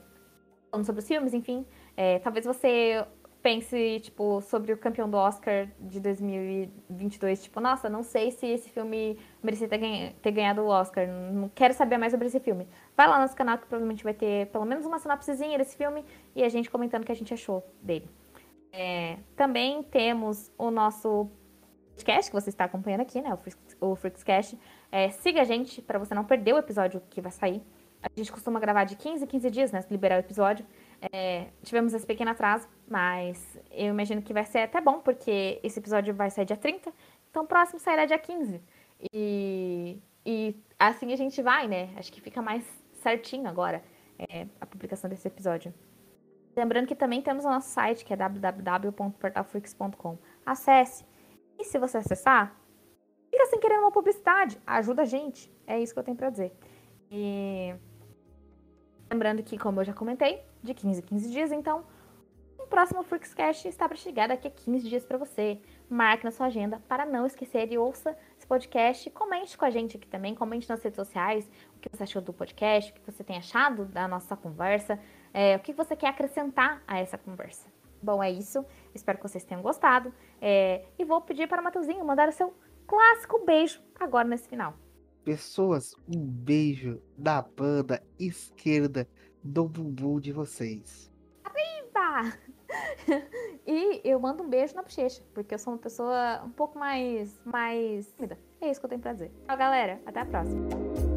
falando sobre os filmes, enfim. É, talvez você pense, tipo, sobre o campeão do Oscar de 2022. Tipo, nossa, não sei se esse filme merecia ter, ganha- ter ganhado o Oscar. Não quero saber mais sobre esse filme. Vai lá no nosso canal que provavelmente vai ter pelo menos uma sinopsezinha desse filme e a gente comentando o que a gente achou dele. É, também temos o nosso podcast que você está acompanhando aqui, né? O Freaks- O Freakscast. É, siga a gente para você não perder o episódio que vai sair. A gente costuma gravar de 15 em 15 dias, né? Liberar o episódio. É, tivemos esse pequeno atraso, mas eu imagino que vai ser até bom, porque esse episódio vai sair dia 30, então o próximo sairá dia 15. E, e assim a gente vai, né? Acho que fica mais certinho agora é, a publicação desse episódio. Lembrando que também temos o nosso site, que é www.portalfreaks.com. Acesse. E se você acessar, fica sem querer uma publicidade. Ajuda a gente. É isso que eu tenho pra dizer. E lembrando que, como eu já comentei, de 15 em 15 dias, então, o próximo Freakscast está para chegar daqui a 15 dias para você. Marque na sua agenda para não esquecer e ouça esse podcast. Comente com a gente aqui também, comente nas redes sociais o que você achou do podcast, o que você tem achado da nossa conversa, é, o que você quer acrescentar a essa conversa. Bom, é isso. Espero que vocês tenham gostado. É, e vou pedir para o Matheusinho mandar o seu clássico beijo agora nesse final. Pessoas, um beijo da banda esquerda do bumbum de vocês. Pá! e eu mando um beijo na bochecha, porque eu sou uma pessoa um pouco mais. mais. É isso que eu tenho pra dizer. Tchau, galera. Até a próxima.